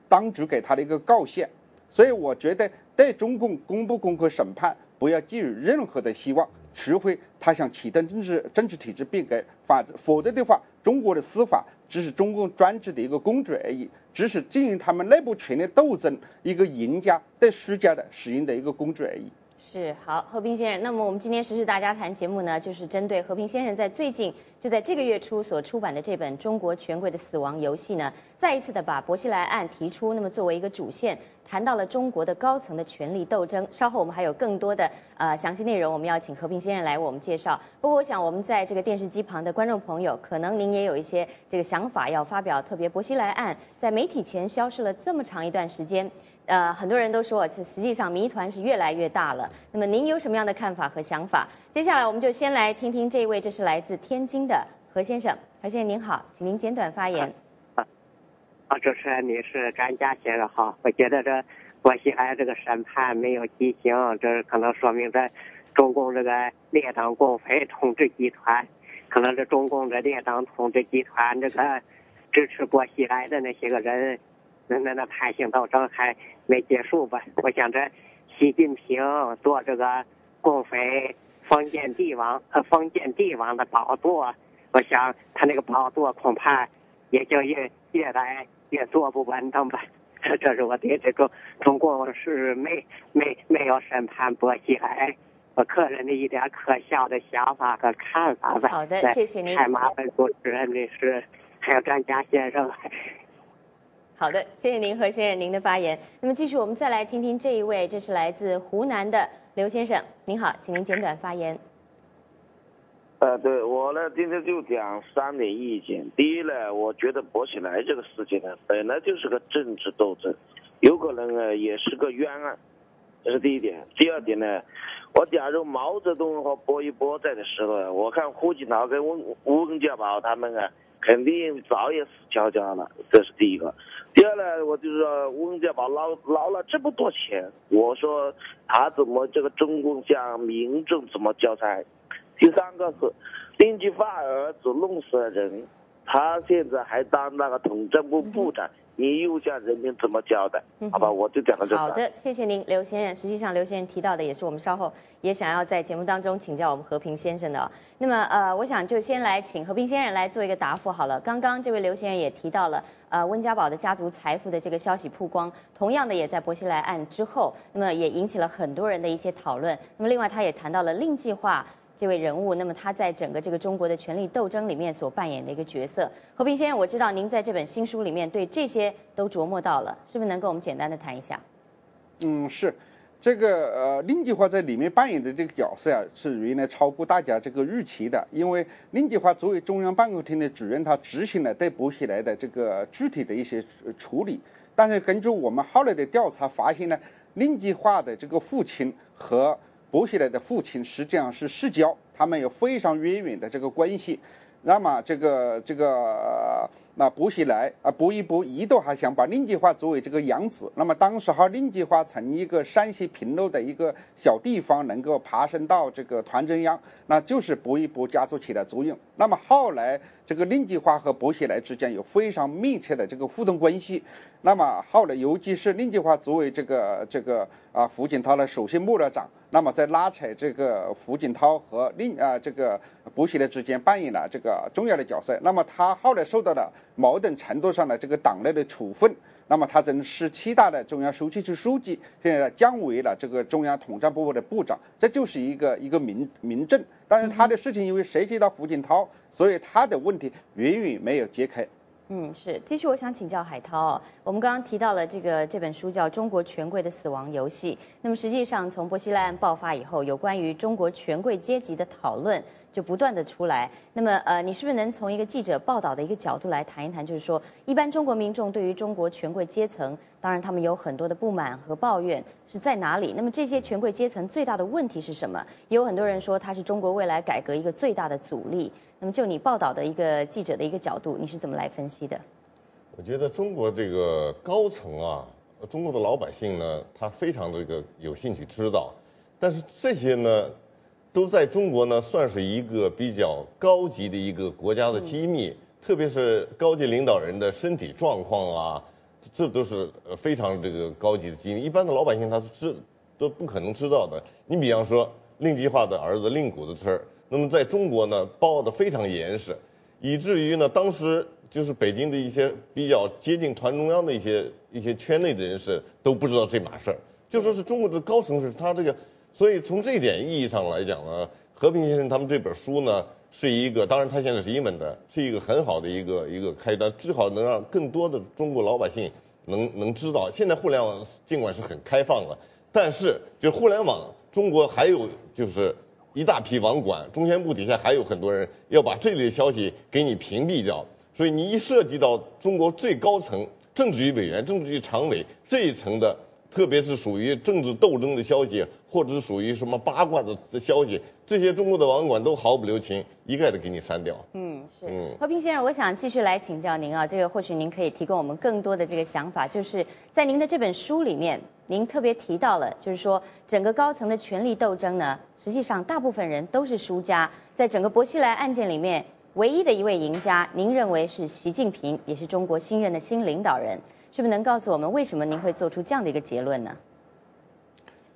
[SPEAKER 23] 当局给他的一个告诫，所以我觉得对中共公不公开审判不要寄予任何的希望，除非他想启动政治政治体制变革，反否则的话，中国的司法只是中共专制的一个工具而已。只是经营他们内部权力斗争一个赢家对输家的使用的一个工具而已。
[SPEAKER 1] 是好，和平先生。那么我们今天时事大家谈节目呢，就是针对和平先生在最近就在这个月初所出版的这本《中国权贵的死亡游戏》呢，再一次的把薄熙来案提出，那么作为一个主线，谈到了中国的高层的权力斗争。稍后我们还有更多的呃详细内容，我们要请和平先生来为我们介绍。不过我想我们在这个电视机旁的观众朋友，可能您也有一些这个想法要发表，特别薄熙来案在媒体前消失了这么长一段时间。呃，很多人都说，这实际上谜团是越来越大了。那么您有什么样的看法和想法？接下来我们就先来听听这一位，这是来自天津的何先生。何先生您好，请您简短发言。
[SPEAKER 24] 啊，啊主持人你是专家先生好。我觉得这薄熙来这个审判没有进行，这可能说明这中共这个列党共匪统治集团，可能是中共的列党统治集团这个支持薄熙来的那些个人。那那那判刑斗争还没结束吧？我想着习近平做这个共匪封建帝王和封建帝王的宝座，我想他那个宝座恐怕也就越越来越坐不稳当吧。[laughs] 这是我对这个中共是没没没有审判薄熙来，我个人的一点可笑的想法和看法吧。
[SPEAKER 1] 好的，谢谢您。
[SPEAKER 24] 太麻烦主持人的是，还有专家先生。
[SPEAKER 1] 好的，谢谢您何先生您的发言。那么继续，我们再来听听这一位，这是来自湖南的刘先生。您好，请您简短发言。
[SPEAKER 25] 呃，对我呢，今天就讲三点意见。第一呢，我觉得薄熙来这个事情呢，本来就是个政治斗争，有可能呢也是个冤案，这是第一点。第二点呢，我假如毛泽东和薄一波在的时候，我看胡锦涛跟温温家宝他们啊，肯定早也死翘翘了，这是第一个。第二呢，我就是说，温家宝捞捞了这么多钱，我说他怎么这个中共向民众怎么交差？第三个是，丁继发儿子弄死了人，他现在还当那个统战部部长。你又向人民怎么交代？好吧，我就讲到这。
[SPEAKER 1] 好的，谢谢您，刘先生。实际上，刘先生提到的也是我们稍后也想要在节目当中请教我们和平先生的。那么，呃，我想就先来请和平先生来做一个答复好了。刚刚这位刘先生也提到了，呃，温家宝的家族财富的这个消息曝光，同样的也在薄熙来案之后，那么也引起了很多人的一些讨论。那么，另外他也谈到了令计划。这位人物，那么他在整个这个中国的权力斗争里面所扮演的一个角色，和平先生，我知道您在这本新书里面对这些都琢磨到了，是不是能跟我们简单的谈一下？
[SPEAKER 23] 嗯，是，这个呃，令计划在里面扮演的这个角色啊，是原来超过大家这个预期的，因为令计划作为中央办公厅的主任，他执行了对薄熙来的这个具体的一些处理，但是根据我们后来的调查发现呢，令计划的这个父亲和薄熙来的父亲实际上是世交，他们有非常渊远的这个关系。那么这个这个那薄熙来啊，薄一波一度还想把令计划作为这个养子。那么当时哈，令计划从一个山西平陆的一个小地方能够爬升到这个团中央，那就是薄一波家族起的作用。那么后来这个令计划和薄熙来之间有非常密切的这个互动关系。那么后来尤其是令计划作为这个这个啊胡锦涛的首席幕僚长，那么在拉扯这个胡锦涛和令啊这个薄熙来之间扮演了这个重要的角色。那么他后来受到了。某种程度上的这个党内的处分，那么他从十七大的中央书记处书记，现在降为了这个中央统战部的部长，这就是一个一个民民政。但是他的事情因为涉及到胡锦涛，所以他的问题远远没有揭开。
[SPEAKER 1] 嗯，是。继续，我想请教海涛，我们刚刚提到了这个这本书叫《中国权贵的死亡游戏》，那么实际上从薄熙来案爆发以后，有关于中国权贵阶级的讨论。就不断的出来，那么呃，你是不是能从一个记者报道的一个角度来谈一谈？就是说，一般中国民众对于中国权贵阶层，当然他们有很多的不满和抱怨是在哪里？那么这些权贵阶层最大的问题是什么？也有很多人说他是中国未来改革一个最大的阻力。那么就你报道的一个记者的一个角度，你是怎么来分析的？
[SPEAKER 22] 我觉得中国这个高层啊，中国的老百姓呢，他非常这个有兴趣知道，但是这些呢，都在中国呢算是一个比较高级的一个国家的机密，特别是高级领导人的身体状况啊，这都是非常这个高级的机密，一般的老百姓他是知都不可能知道的。你比方说令计划的儿子令谷的事儿，那么在中国呢包的非常严实，以至于呢当时。就是北京的一些比较接近团中央的一些一些圈内的人士都不知道这码事儿，就说是中国的高层是他这个，所以从这一点意义上来讲呢，和平先生他们这本书呢是一个，当然他现在是英文的，是一个很好的一个一个开端，至少能让更多的中国老百姓能能知道，现在互联网尽管是很开放了，但是就互联网中国还有就是一大批网管，中宣部底下还有很多人要把这类消息给你屏蔽掉。所以你一涉及到中国最高层政治局委员、政治局常委这一层的，特别是属于政治斗争的消息，或者属于什么八卦的消息，这些中国的网管都毫不留情，一概的给你删掉。
[SPEAKER 1] 嗯，是。嗯，和平先生，我想继续来请教您啊，这个或许您可以提供我们更多的这个想法，就是在您的这本书里面，您特别提到了，就是说整个高层的权力斗争呢，实际上大部分人都是输家，在整个薄熙来案件里面。唯一的一位赢家，您认为是习近平，也是中国新任的新领导人，是不是能告诉我们为什么您会做出这样的一个结论呢？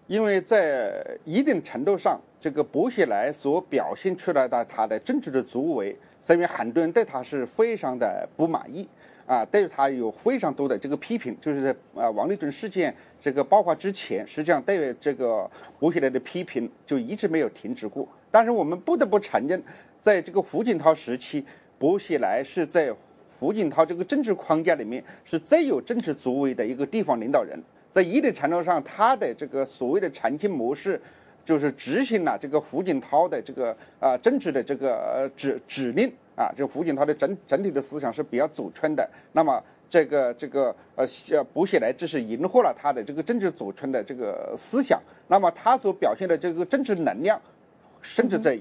[SPEAKER 23] 因为在一定程度上，这个薄熙来所表现出来的他的政治的作为，所以很多人对他是非常的不满意啊，对他有非常多的这个批评，就是在啊王立军事件这个爆发之前，实际上对这个薄熙来的批评就一直没有停止过。但是我们不得不承认。在这个胡锦涛时期，薄熙来是在胡锦涛这个政治框架里面是最有政治作为的一个地方领导人。在一定程度上，他的这个所谓的长期模式，就是执行了这个胡锦涛的这个啊政治的这个指指令啊。就胡锦涛的整整体的思想是比较左倾的。那么这个这个呃，薄熙来只是迎合了他的这个政治左倾的这个思想。那么他所表现的这个政治能量，甚至在。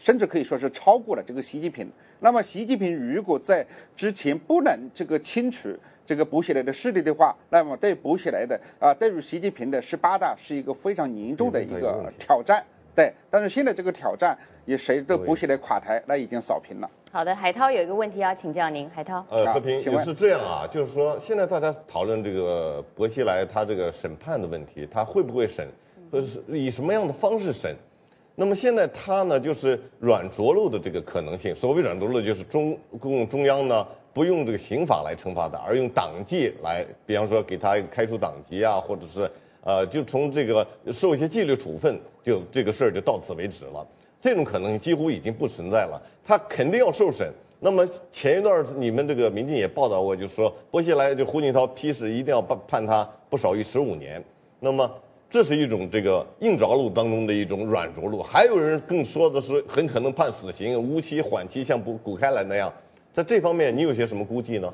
[SPEAKER 23] 甚至可以说是超过了这个习近平。那么，习近平如果在之前不能这个清除这个薄熙来的势力的话，那么对薄熙来的啊，对于习近平的十八大是一个非常严重的一个挑战。对，但是现在这个挑战也随着薄熙来垮台，那已经扫平了。
[SPEAKER 1] 好的，海涛有一个问题要请教您，海涛。
[SPEAKER 22] 呃，和平也是这样啊，就是说现在大家讨论这个薄熙来他这个审判的问题，他会不会审，或者是以什么样的方式审？那么现在他呢，就是软着陆的这个可能性。所谓软着陆，就是中共中央呢不用这个刑法来惩罚他，而用党纪来，比方说给他开除党籍啊，或者是呃，就从这个受一些纪律处分，就这个事儿就到此为止了。这种可能几乎已经不存在了。他肯定要受审。那么前一段你们这个民进也报道过，就说薄熙来就胡锦涛批示一定要判判他不少于十五年。那么。这是一种这个硬着陆当中的一种软着陆，还有人更说的是很可能判死刑、无期、缓期，像古古开来那样。在这方面，你有些什么估计呢？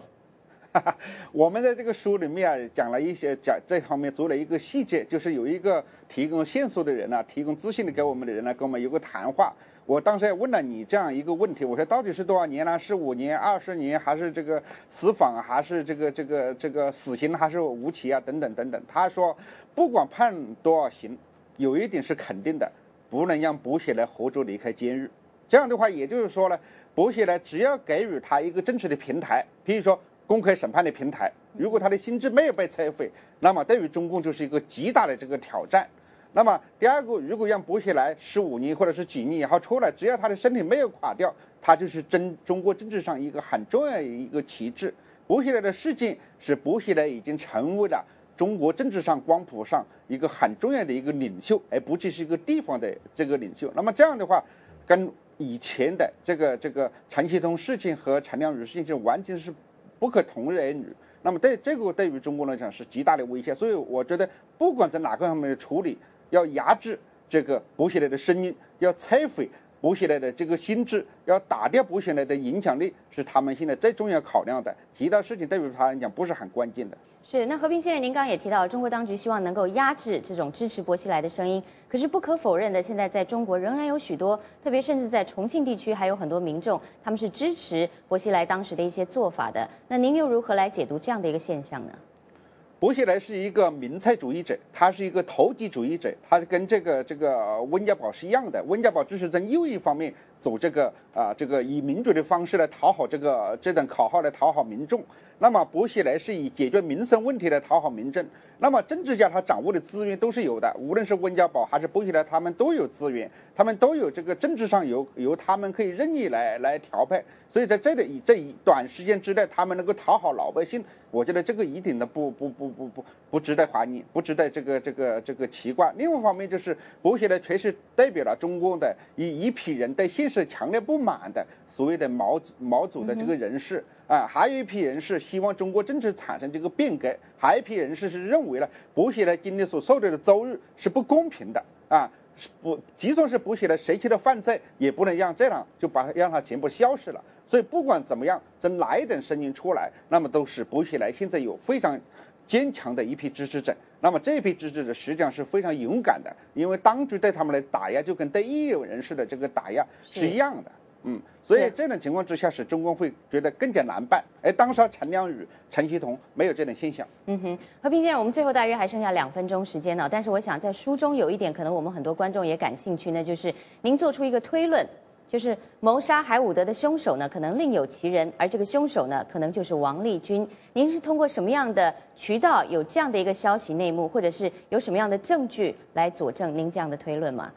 [SPEAKER 22] [laughs]
[SPEAKER 23] 我们在这个书里面啊，讲了一些讲这方面做了一个细节，就是有一个提供线索的人呢，提供资讯的给我们的人呢，跟我们有个谈话。我当时也问了你这样一个问题，我说到底是多少年呢？是五年、二十年，还是这个死访，还是这个这个这个死刑，还是无期啊？等等等等。他说，不管判多少刑，有一点是肯定的，不能让补血来活着离开监狱。这样的话，也就是说呢，薄熙来只要给予他一个正式的平台，比如说公开审判的平台，如果他的心智没有被摧毁，那么对于中共就是一个极大的这个挑战。那么第二个，如果让薄熙来十五年或者是几年以后出来，只要他的身体没有垮掉，他就是真中国政治上一个很重要的一个旗帜。薄熙来的事件是薄熙来已经成为了中国政治上光谱上一个很重要的一个领袖，而不只是一个地方的这个领袖。那么这样的话，跟以前的这个这个陈其通事情和陈良宇事情是完全是不可同日而语。那么对这个对于中国来讲是极大的威胁。所以我觉得，不管在哪个方面的处理。要压制这个薄熙来的声音，要摧毁薄熙来的这个心智，要打掉薄熙来的影响力，是他们现在最重要考量的。其他事情对于他来讲不是很关键的。
[SPEAKER 1] 是，那和平先生，您刚刚也提到，中国当局希望能够压制这种支持薄熙来的声音。可是不可否认的，现在在中国仍然有许多，特别甚至在重庆地区，还有很多民众，他们是支持薄熙来当时的一些做法的。那您又如何来解读这样的一个现象呢？
[SPEAKER 23] 薄熙来是一个民粹主义者，他是一个投机主义者，他跟这个这个温家宝是一样的。温家宝只是在右翼方面走这个啊，这个以民主的方式来讨好这个这等口号来讨好民众。那么薄熙来是以解决民生问题来讨好民政。那么政治家他掌握的资源都是有的，无论是温家宝还是薄熙来，他们都有资源，他们都有这个政治上有由他们可以任意来来调配。所以在这里这一短时间之内，他们能够讨好老百姓，我觉得这个一点都不不不不不不值得怀疑，不值得这个这个这个奇怪。另外一方面就是薄熙来确实代表了中国的一一批人对现实强烈不满的所谓的毛毛主的这个人士。啊，还有一批人是希望中国政治产生这个变革，还有一批人士是认为呢薄熙来今天所受到的遭遇是不公平的啊，是不，即算是薄熙来谁去的犯罪，也不能让这样就把让他全部消失了。所以不管怎么样，从哪一种声音出来，那么都是薄熙来现在有非常坚强的一批支持者。那么这批支持者实际上是非常勇敢的，因为当局对他们的打压就跟对异议人士的这个打压是一样的。嗯，所以这种情况之下，使中共会觉得更加难办。而当时陈良宇、陈希同没有这种现象。
[SPEAKER 1] 嗯哼，和平先生，我们最后大约还剩下两分钟时间呢。但是我想在书中有一点，可能我们很多观众也感兴趣，那就是您做出一个推论，就是谋杀海伍德的凶手呢，可能另有其人，而这个凶手呢，可能就是王立军。您是通过什么样的渠道有这样的一个消息内幕，或者是有什么样的证据来佐证您这样的推论吗？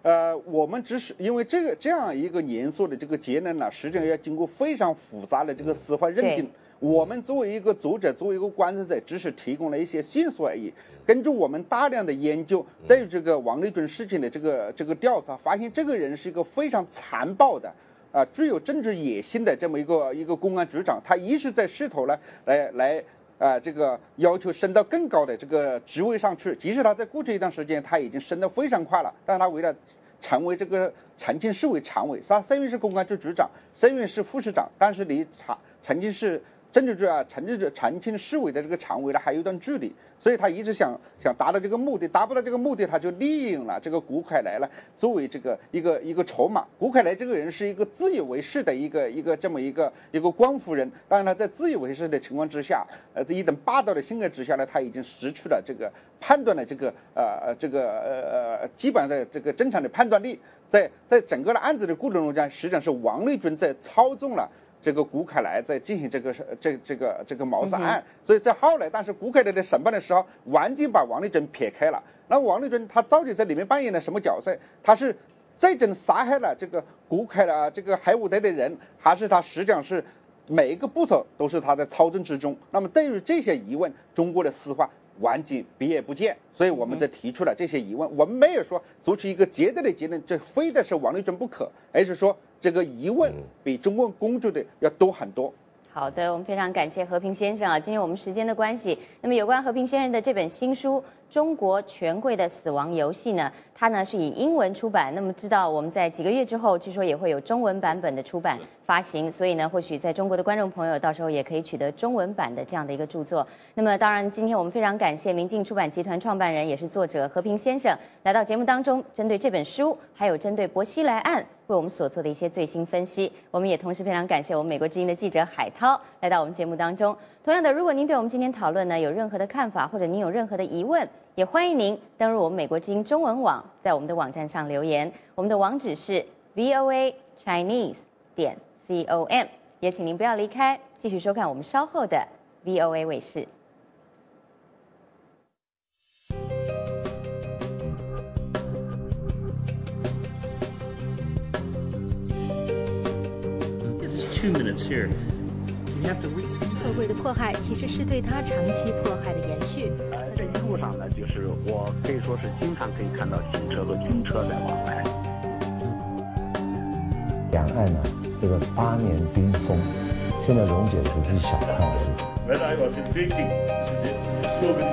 [SPEAKER 23] 呃，我们只是因为这个这样一个严肃的这个结论呢，实际上要经过非常复杂的这个司法认定。我们作为一个作者，作为一个观察者，只是提供了一些线索而已。根据我们大量的研究，对这个王立军事情的这个这个调查，发现这个人是一个非常残暴的，啊，具有政治野心的这么一个一个公安局长。他一直在试图呢，来来。啊，这个要求升到更高的这个职位上去，即使他在过去一段时间他已经升得非常快了，但他为了成为这个重庆市委常委，他虽然是公安局局长，虽然是副市长，但是离长重庆市。政治局啊，承认这重庆市委的这个常委呢，还有一段距离，所以他一直想想达到这个目的，达不到这个目的，他就利用了这个谷凯来了，作为这个一个一个筹码。谷凯来这个人是一个自以为是的一个一个这么一个一个光复人，当然了，在自以为是的情况之下，呃，这一等霸道的性格之下呢，他已经失去了这个判断的这个呃呃这个呃呃基本的这个正常的判断力，在在整个的案子的过程中间，实际上是王立军在操纵了。这个古凯来在进行这个这这个这个谋杀案，所以在后来，但是古凯来的审判的时候，完全把王立军撇开了。那王立军他到底在里面扮演了什么角色？他是最终杀害了这个古凯了这个海伍德的人，还是他实际上是每一个步骤都是他在操纵之中？那么对于这些疑问，中国的司法完全避而不见。所以我们在提出了这些疑问，我们没有说做出一个绝对的结论，这非得是王立军不可，而是说。这个疑问比中共公众的要多很多。
[SPEAKER 1] 好的，我们非常感谢和平先生啊。今天我们时间的关系，那么有关和平先生的这本新书。中国权贵的死亡游戏呢？它呢是以英文出版。那么知道我们在几个月之后，据说也会有中文版本的出版发行。所以呢，或许在中国的观众朋友到时候也可以取得中文版的这样的一个著作。那么当然，今天我们非常感谢明镜出版集团创办人也是作者和平先生来到节目当中，针对这本书，还有针对薄熙来案为我们所做的一些最新分析。我们也同时非常感谢我们美国之音的记者海涛来到我们节目当中。同样的，如果您对我们今天讨论呢有任何的看法，或者您有任何的疑问，也欢迎您登入我们美国之音中文网，在我们的网站上留言。我们的网址是 voa chinese 点 com，也请您不要离开，继续收看我们稍后的 voa 卫视。
[SPEAKER 26] 社会的迫害其实是对他长期迫害的延续。
[SPEAKER 27] 呃，这一路上呢，就是我可以说是经常可以看到警车和军车在往来。
[SPEAKER 28] 两岸呢，这个八年冰封，现在溶解只是小看而已。
[SPEAKER 29] When I was in Beijing, the slogan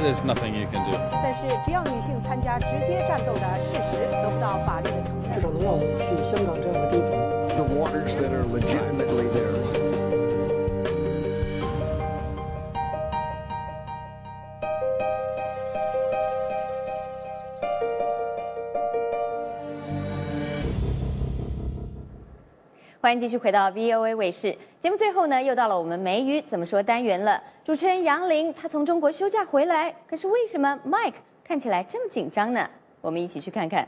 [SPEAKER 30] there's nothing you can do.
[SPEAKER 31] 但是，只要女性参加直接战斗的事实得不到法律的承认，
[SPEAKER 32] 至少能让我们去香港这样的地方。
[SPEAKER 33] The waters that are legitimately theirs.
[SPEAKER 1] 欢迎继续回到 VOA 卫视节目。最后呢，又到了我们梅雨怎么说单元了。主持人杨林他从中国休假回来，可是为什么 Mike 看起来这么紧张呢？我们一起去看看。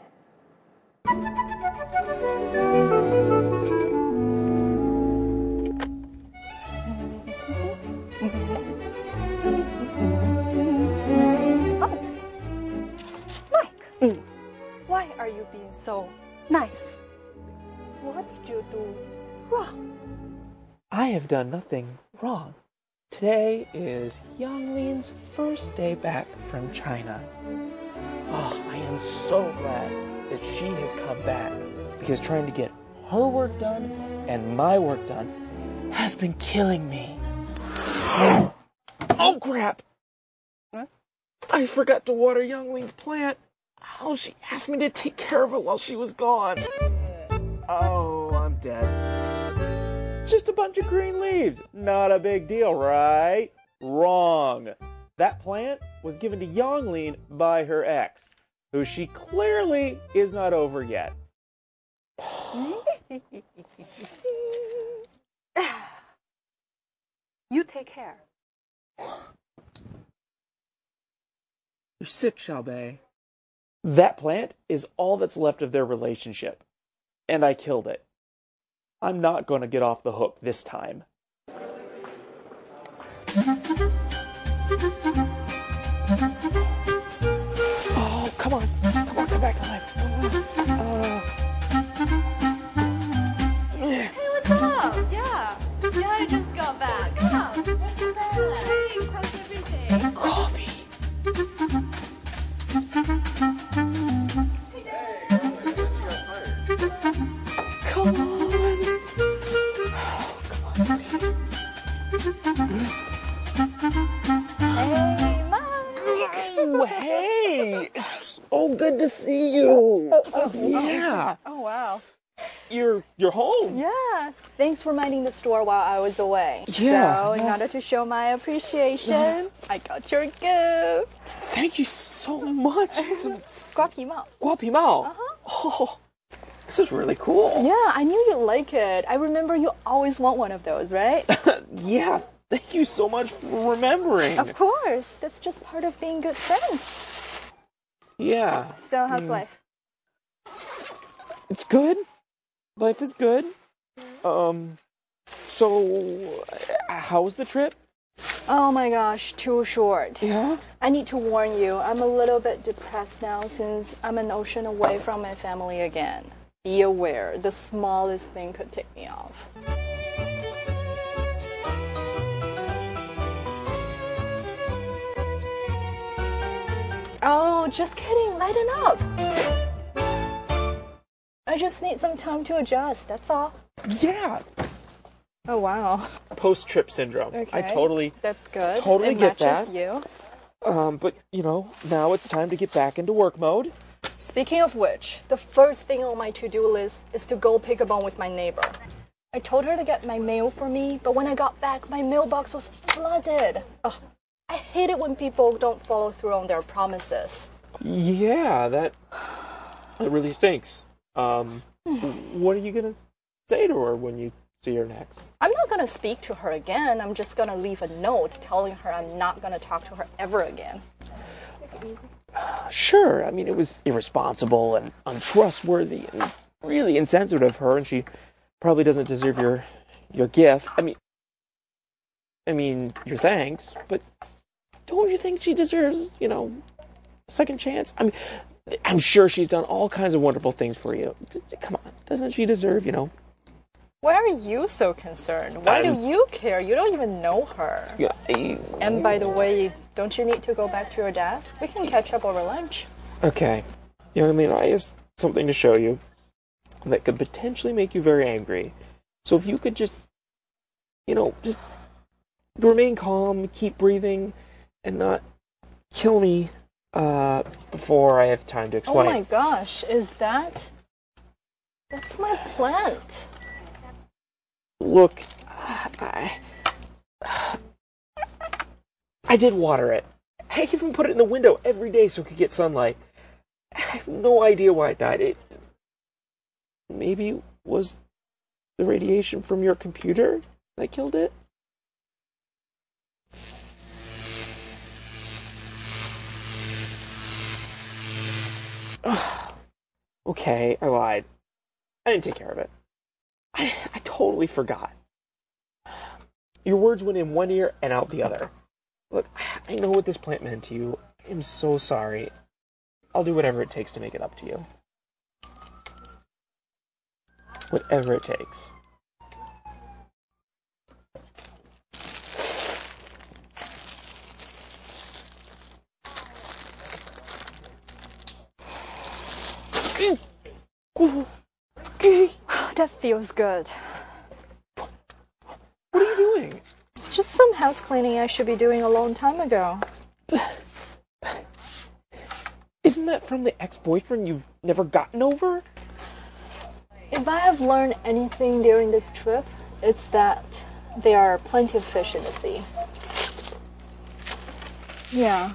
[SPEAKER 34] Oh, Mike, why are you being so nice? What did you do wrong?
[SPEAKER 35] I have done nothing wrong. Today is Yang Lin's first day back from China. Oh, I am so glad that she has come back because trying to get her work done and my work done has been killing me. [gasps] Oh, crap! I forgot to water Young Ling's plant. Oh, she asked me to take care of it while she was gone. Oh, I'm dead. Just a bunch of green leaves. Not a big deal, right? Wrong. That plant was given to Yonglin by her ex, who she clearly is not over yet.
[SPEAKER 34] you take care.
[SPEAKER 35] You're sick, Xiaobei. That plant is all that's left of their relationship. And I killed it. I'm not going to get off the hook this time. Oh, come on. Come on, come back to life. Uh,
[SPEAKER 36] Hey, what's up? Yeah. Yeah, I just got back. Come on.
[SPEAKER 35] Oh, good to see you.
[SPEAKER 36] Oh, oh, oh, oh
[SPEAKER 35] yeah.
[SPEAKER 36] Oh, oh, wow.
[SPEAKER 35] You're you're home.
[SPEAKER 36] Yeah. Thanks for minding the store while I was away.
[SPEAKER 35] Yeah.
[SPEAKER 36] So in order to show my appreciation. I got your gift.
[SPEAKER 35] Thank you so much. [laughs] Guapimao. Uh-huh. Oh. This is really cool.
[SPEAKER 36] Yeah, I knew you'd like it. I remember you always want one of those, right? [laughs]
[SPEAKER 35] yeah. Thank you so much for remembering.
[SPEAKER 36] Of course. That's just part of being good friends.
[SPEAKER 35] Yeah.
[SPEAKER 36] So, how's
[SPEAKER 35] Mm.
[SPEAKER 36] life?
[SPEAKER 35] It's good. Life is good. Um. So, how was the trip?
[SPEAKER 36] Oh my gosh, too short.
[SPEAKER 35] Yeah?
[SPEAKER 36] I need to warn you, I'm a little bit depressed now since I'm an ocean away from my family again. Be aware, the smallest thing could take me off. Oh, just kidding, lighten up. I just need some time to adjust, that's all.
[SPEAKER 35] Yeah.
[SPEAKER 36] Oh wow.
[SPEAKER 35] Post trip syndrome.
[SPEAKER 36] Okay.
[SPEAKER 35] I totally.
[SPEAKER 36] That's good.
[SPEAKER 35] Totally
[SPEAKER 36] it
[SPEAKER 35] get
[SPEAKER 36] matches
[SPEAKER 35] that.
[SPEAKER 36] you.
[SPEAKER 35] Um. But you know, now it's time to get back into work mode.
[SPEAKER 36] Speaking of which, the first thing on my to-do list is to go pick a bone with my neighbor. I told her to get my mail for me, but when I got back, my mailbox was flooded. Ugh, I hate it when people don't follow through on their promises.
[SPEAKER 35] Yeah, that. It really stinks. Um. what are you gonna say to her when you see her next?
[SPEAKER 36] I'm not gonna speak to her again. I'm just gonna leave a note telling her I'm not gonna talk to her ever again.
[SPEAKER 35] Sure. I mean, it was irresponsible and untrustworthy and really insensitive of her, and she probably doesn't deserve your your gift. I mean, I mean your thanks, but don't you think she deserves, you know, a second chance? I mean, I'm sure she's done all kinds of wonderful things for you. Come on, doesn't she deserve, you know?
[SPEAKER 36] Why are you so concerned? Why
[SPEAKER 35] I'm-
[SPEAKER 36] do you care? You don't even know her.
[SPEAKER 35] Yeah. I-
[SPEAKER 36] And by the way, don't you need to go back to your desk? We can catch up over lunch.
[SPEAKER 35] Okay. You know what I mean? I have something to show you that could potentially make you very angry. So if you could just, you know, just remain calm, keep breathing, and not kill me uh, before I have time to explain.
[SPEAKER 36] Oh my gosh, is that? That's my plant.
[SPEAKER 35] Look, I, I did water it. I even put it in the window every day so it could get sunlight. I have no idea why it died. It maybe was the radiation from your computer that killed it. [sighs] okay, I lied. I didn't take care of it. I, I totally forgot. Your words went in one ear and out the other. Look, I know what this plant meant to you. I am so sorry. I'll do whatever it takes to make it up to you. Whatever it takes.
[SPEAKER 36] That feels good.
[SPEAKER 35] What are you doing?
[SPEAKER 36] It's just some house cleaning I should be doing a long time ago.
[SPEAKER 35] Isn't that from the ex boyfriend you've never gotten over?
[SPEAKER 36] If I have learned anything during this trip, it's that there are plenty of fish in the sea. Yeah,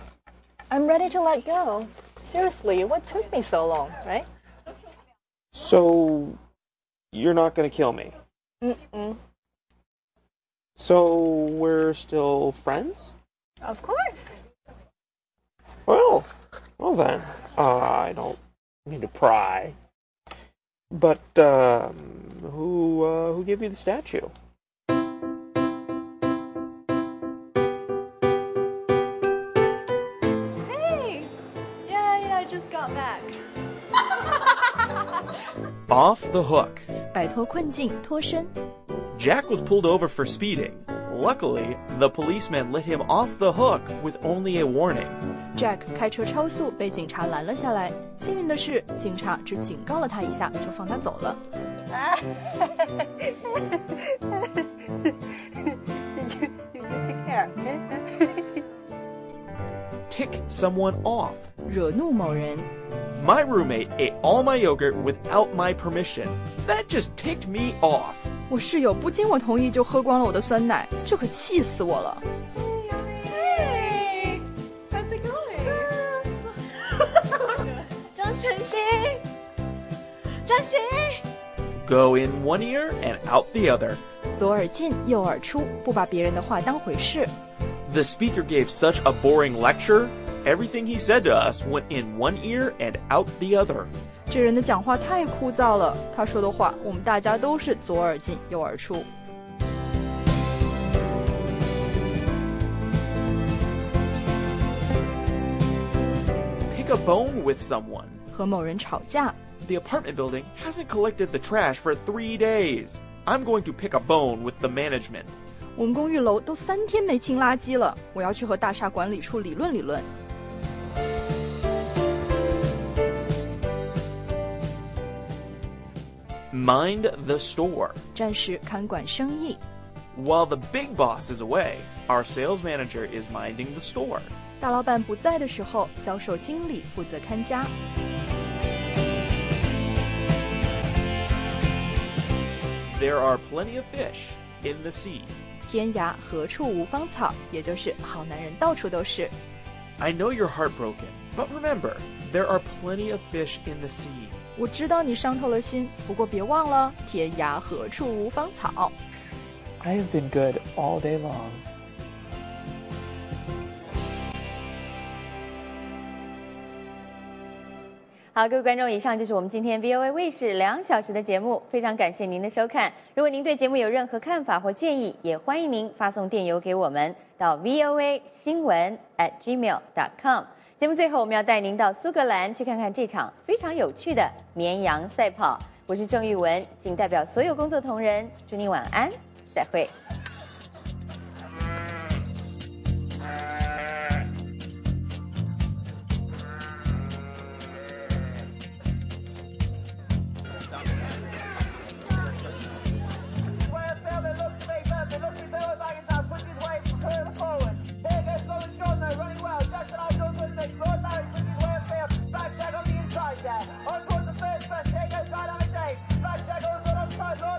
[SPEAKER 36] I'm ready to let go. Seriously, what took me so long, right?
[SPEAKER 35] So, you're not gonna kill me?
[SPEAKER 36] Mm-mm.
[SPEAKER 35] So, we're still friends?
[SPEAKER 36] Of course.
[SPEAKER 35] Well, well then. Uh, I don't mean to pry. But, um, who, uh, who gave you the statue?
[SPEAKER 37] Off the hook.
[SPEAKER 30] 摆脱困境，脱身。
[SPEAKER 37] Jack was pulled over for speeding. Luckily, the policeman let him off the hook with only a warning.
[SPEAKER 30] Jack 开车超速被警察拦了下来。幸运的是，警察只警告了他一下，就放他走了。
[SPEAKER 34] you, you take care, okay?
[SPEAKER 37] Tick someone off.
[SPEAKER 30] 惹怒某人。
[SPEAKER 37] My roommate ate all my yogurt without my permission. That just ticked me off.
[SPEAKER 30] 我室友不经我同意就喝光了我的酸奶，这可气死我了。
[SPEAKER 34] Hey! How's it going? [laughs]
[SPEAKER 36] 张晨曦，张曦。
[SPEAKER 37] Go in one ear and out the other.
[SPEAKER 30] 左耳进右耳出，不把别人的话当回事。
[SPEAKER 37] The speaker gave such a boring lecture. Everything he said to us went in one ear and out the other.
[SPEAKER 30] 这人的讲话太枯燥了，他说的话我们大家都是左耳进右耳出。
[SPEAKER 37] Pick a bone with someone.
[SPEAKER 30] 和某人吵架，
[SPEAKER 37] The apartment building hasn't collected the trash for three days. I'm going to pick a bone with the management.
[SPEAKER 30] 我们公寓楼都三天没清垃圾了，我要去和大厦管理处理论理论。
[SPEAKER 37] Mind the store.
[SPEAKER 30] 暂时看管生意，
[SPEAKER 37] While the big boss is away, our sales manager is minding the store.
[SPEAKER 30] 大老板不在的时候，销售经理负责看家。
[SPEAKER 37] There are plenty of fish in the sea.
[SPEAKER 30] 天涯何处无芳草，也就是好男人到处都是。
[SPEAKER 37] I know you're heartbroken, but remember, there are plenty of fish in the sea.
[SPEAKER 30] 我知道你伤透了心，不过别忘了，天涯何处无芳草。
[SPEAKER 35] I have been good all day long.
[SPEAKER 1] 好，各位观众，以上就是我们今天 VOA 卫视两小时的节目，非常感谢您的收看。如果您对节目有任何看法或建议，也欢迎您发送电邮给我们到 VOA 新闻 at gmail dot com。节目最后，我们要带您到苏格兰去看看这场非常有趣的绵羊赛跑。我是郑玉文，仅代表所有工作同仁，祝您晚安，再会。Curl forward. Goes running well. Way on the inside there. On towards the first press. There goes Dynamic back Blackjack also alongside Lord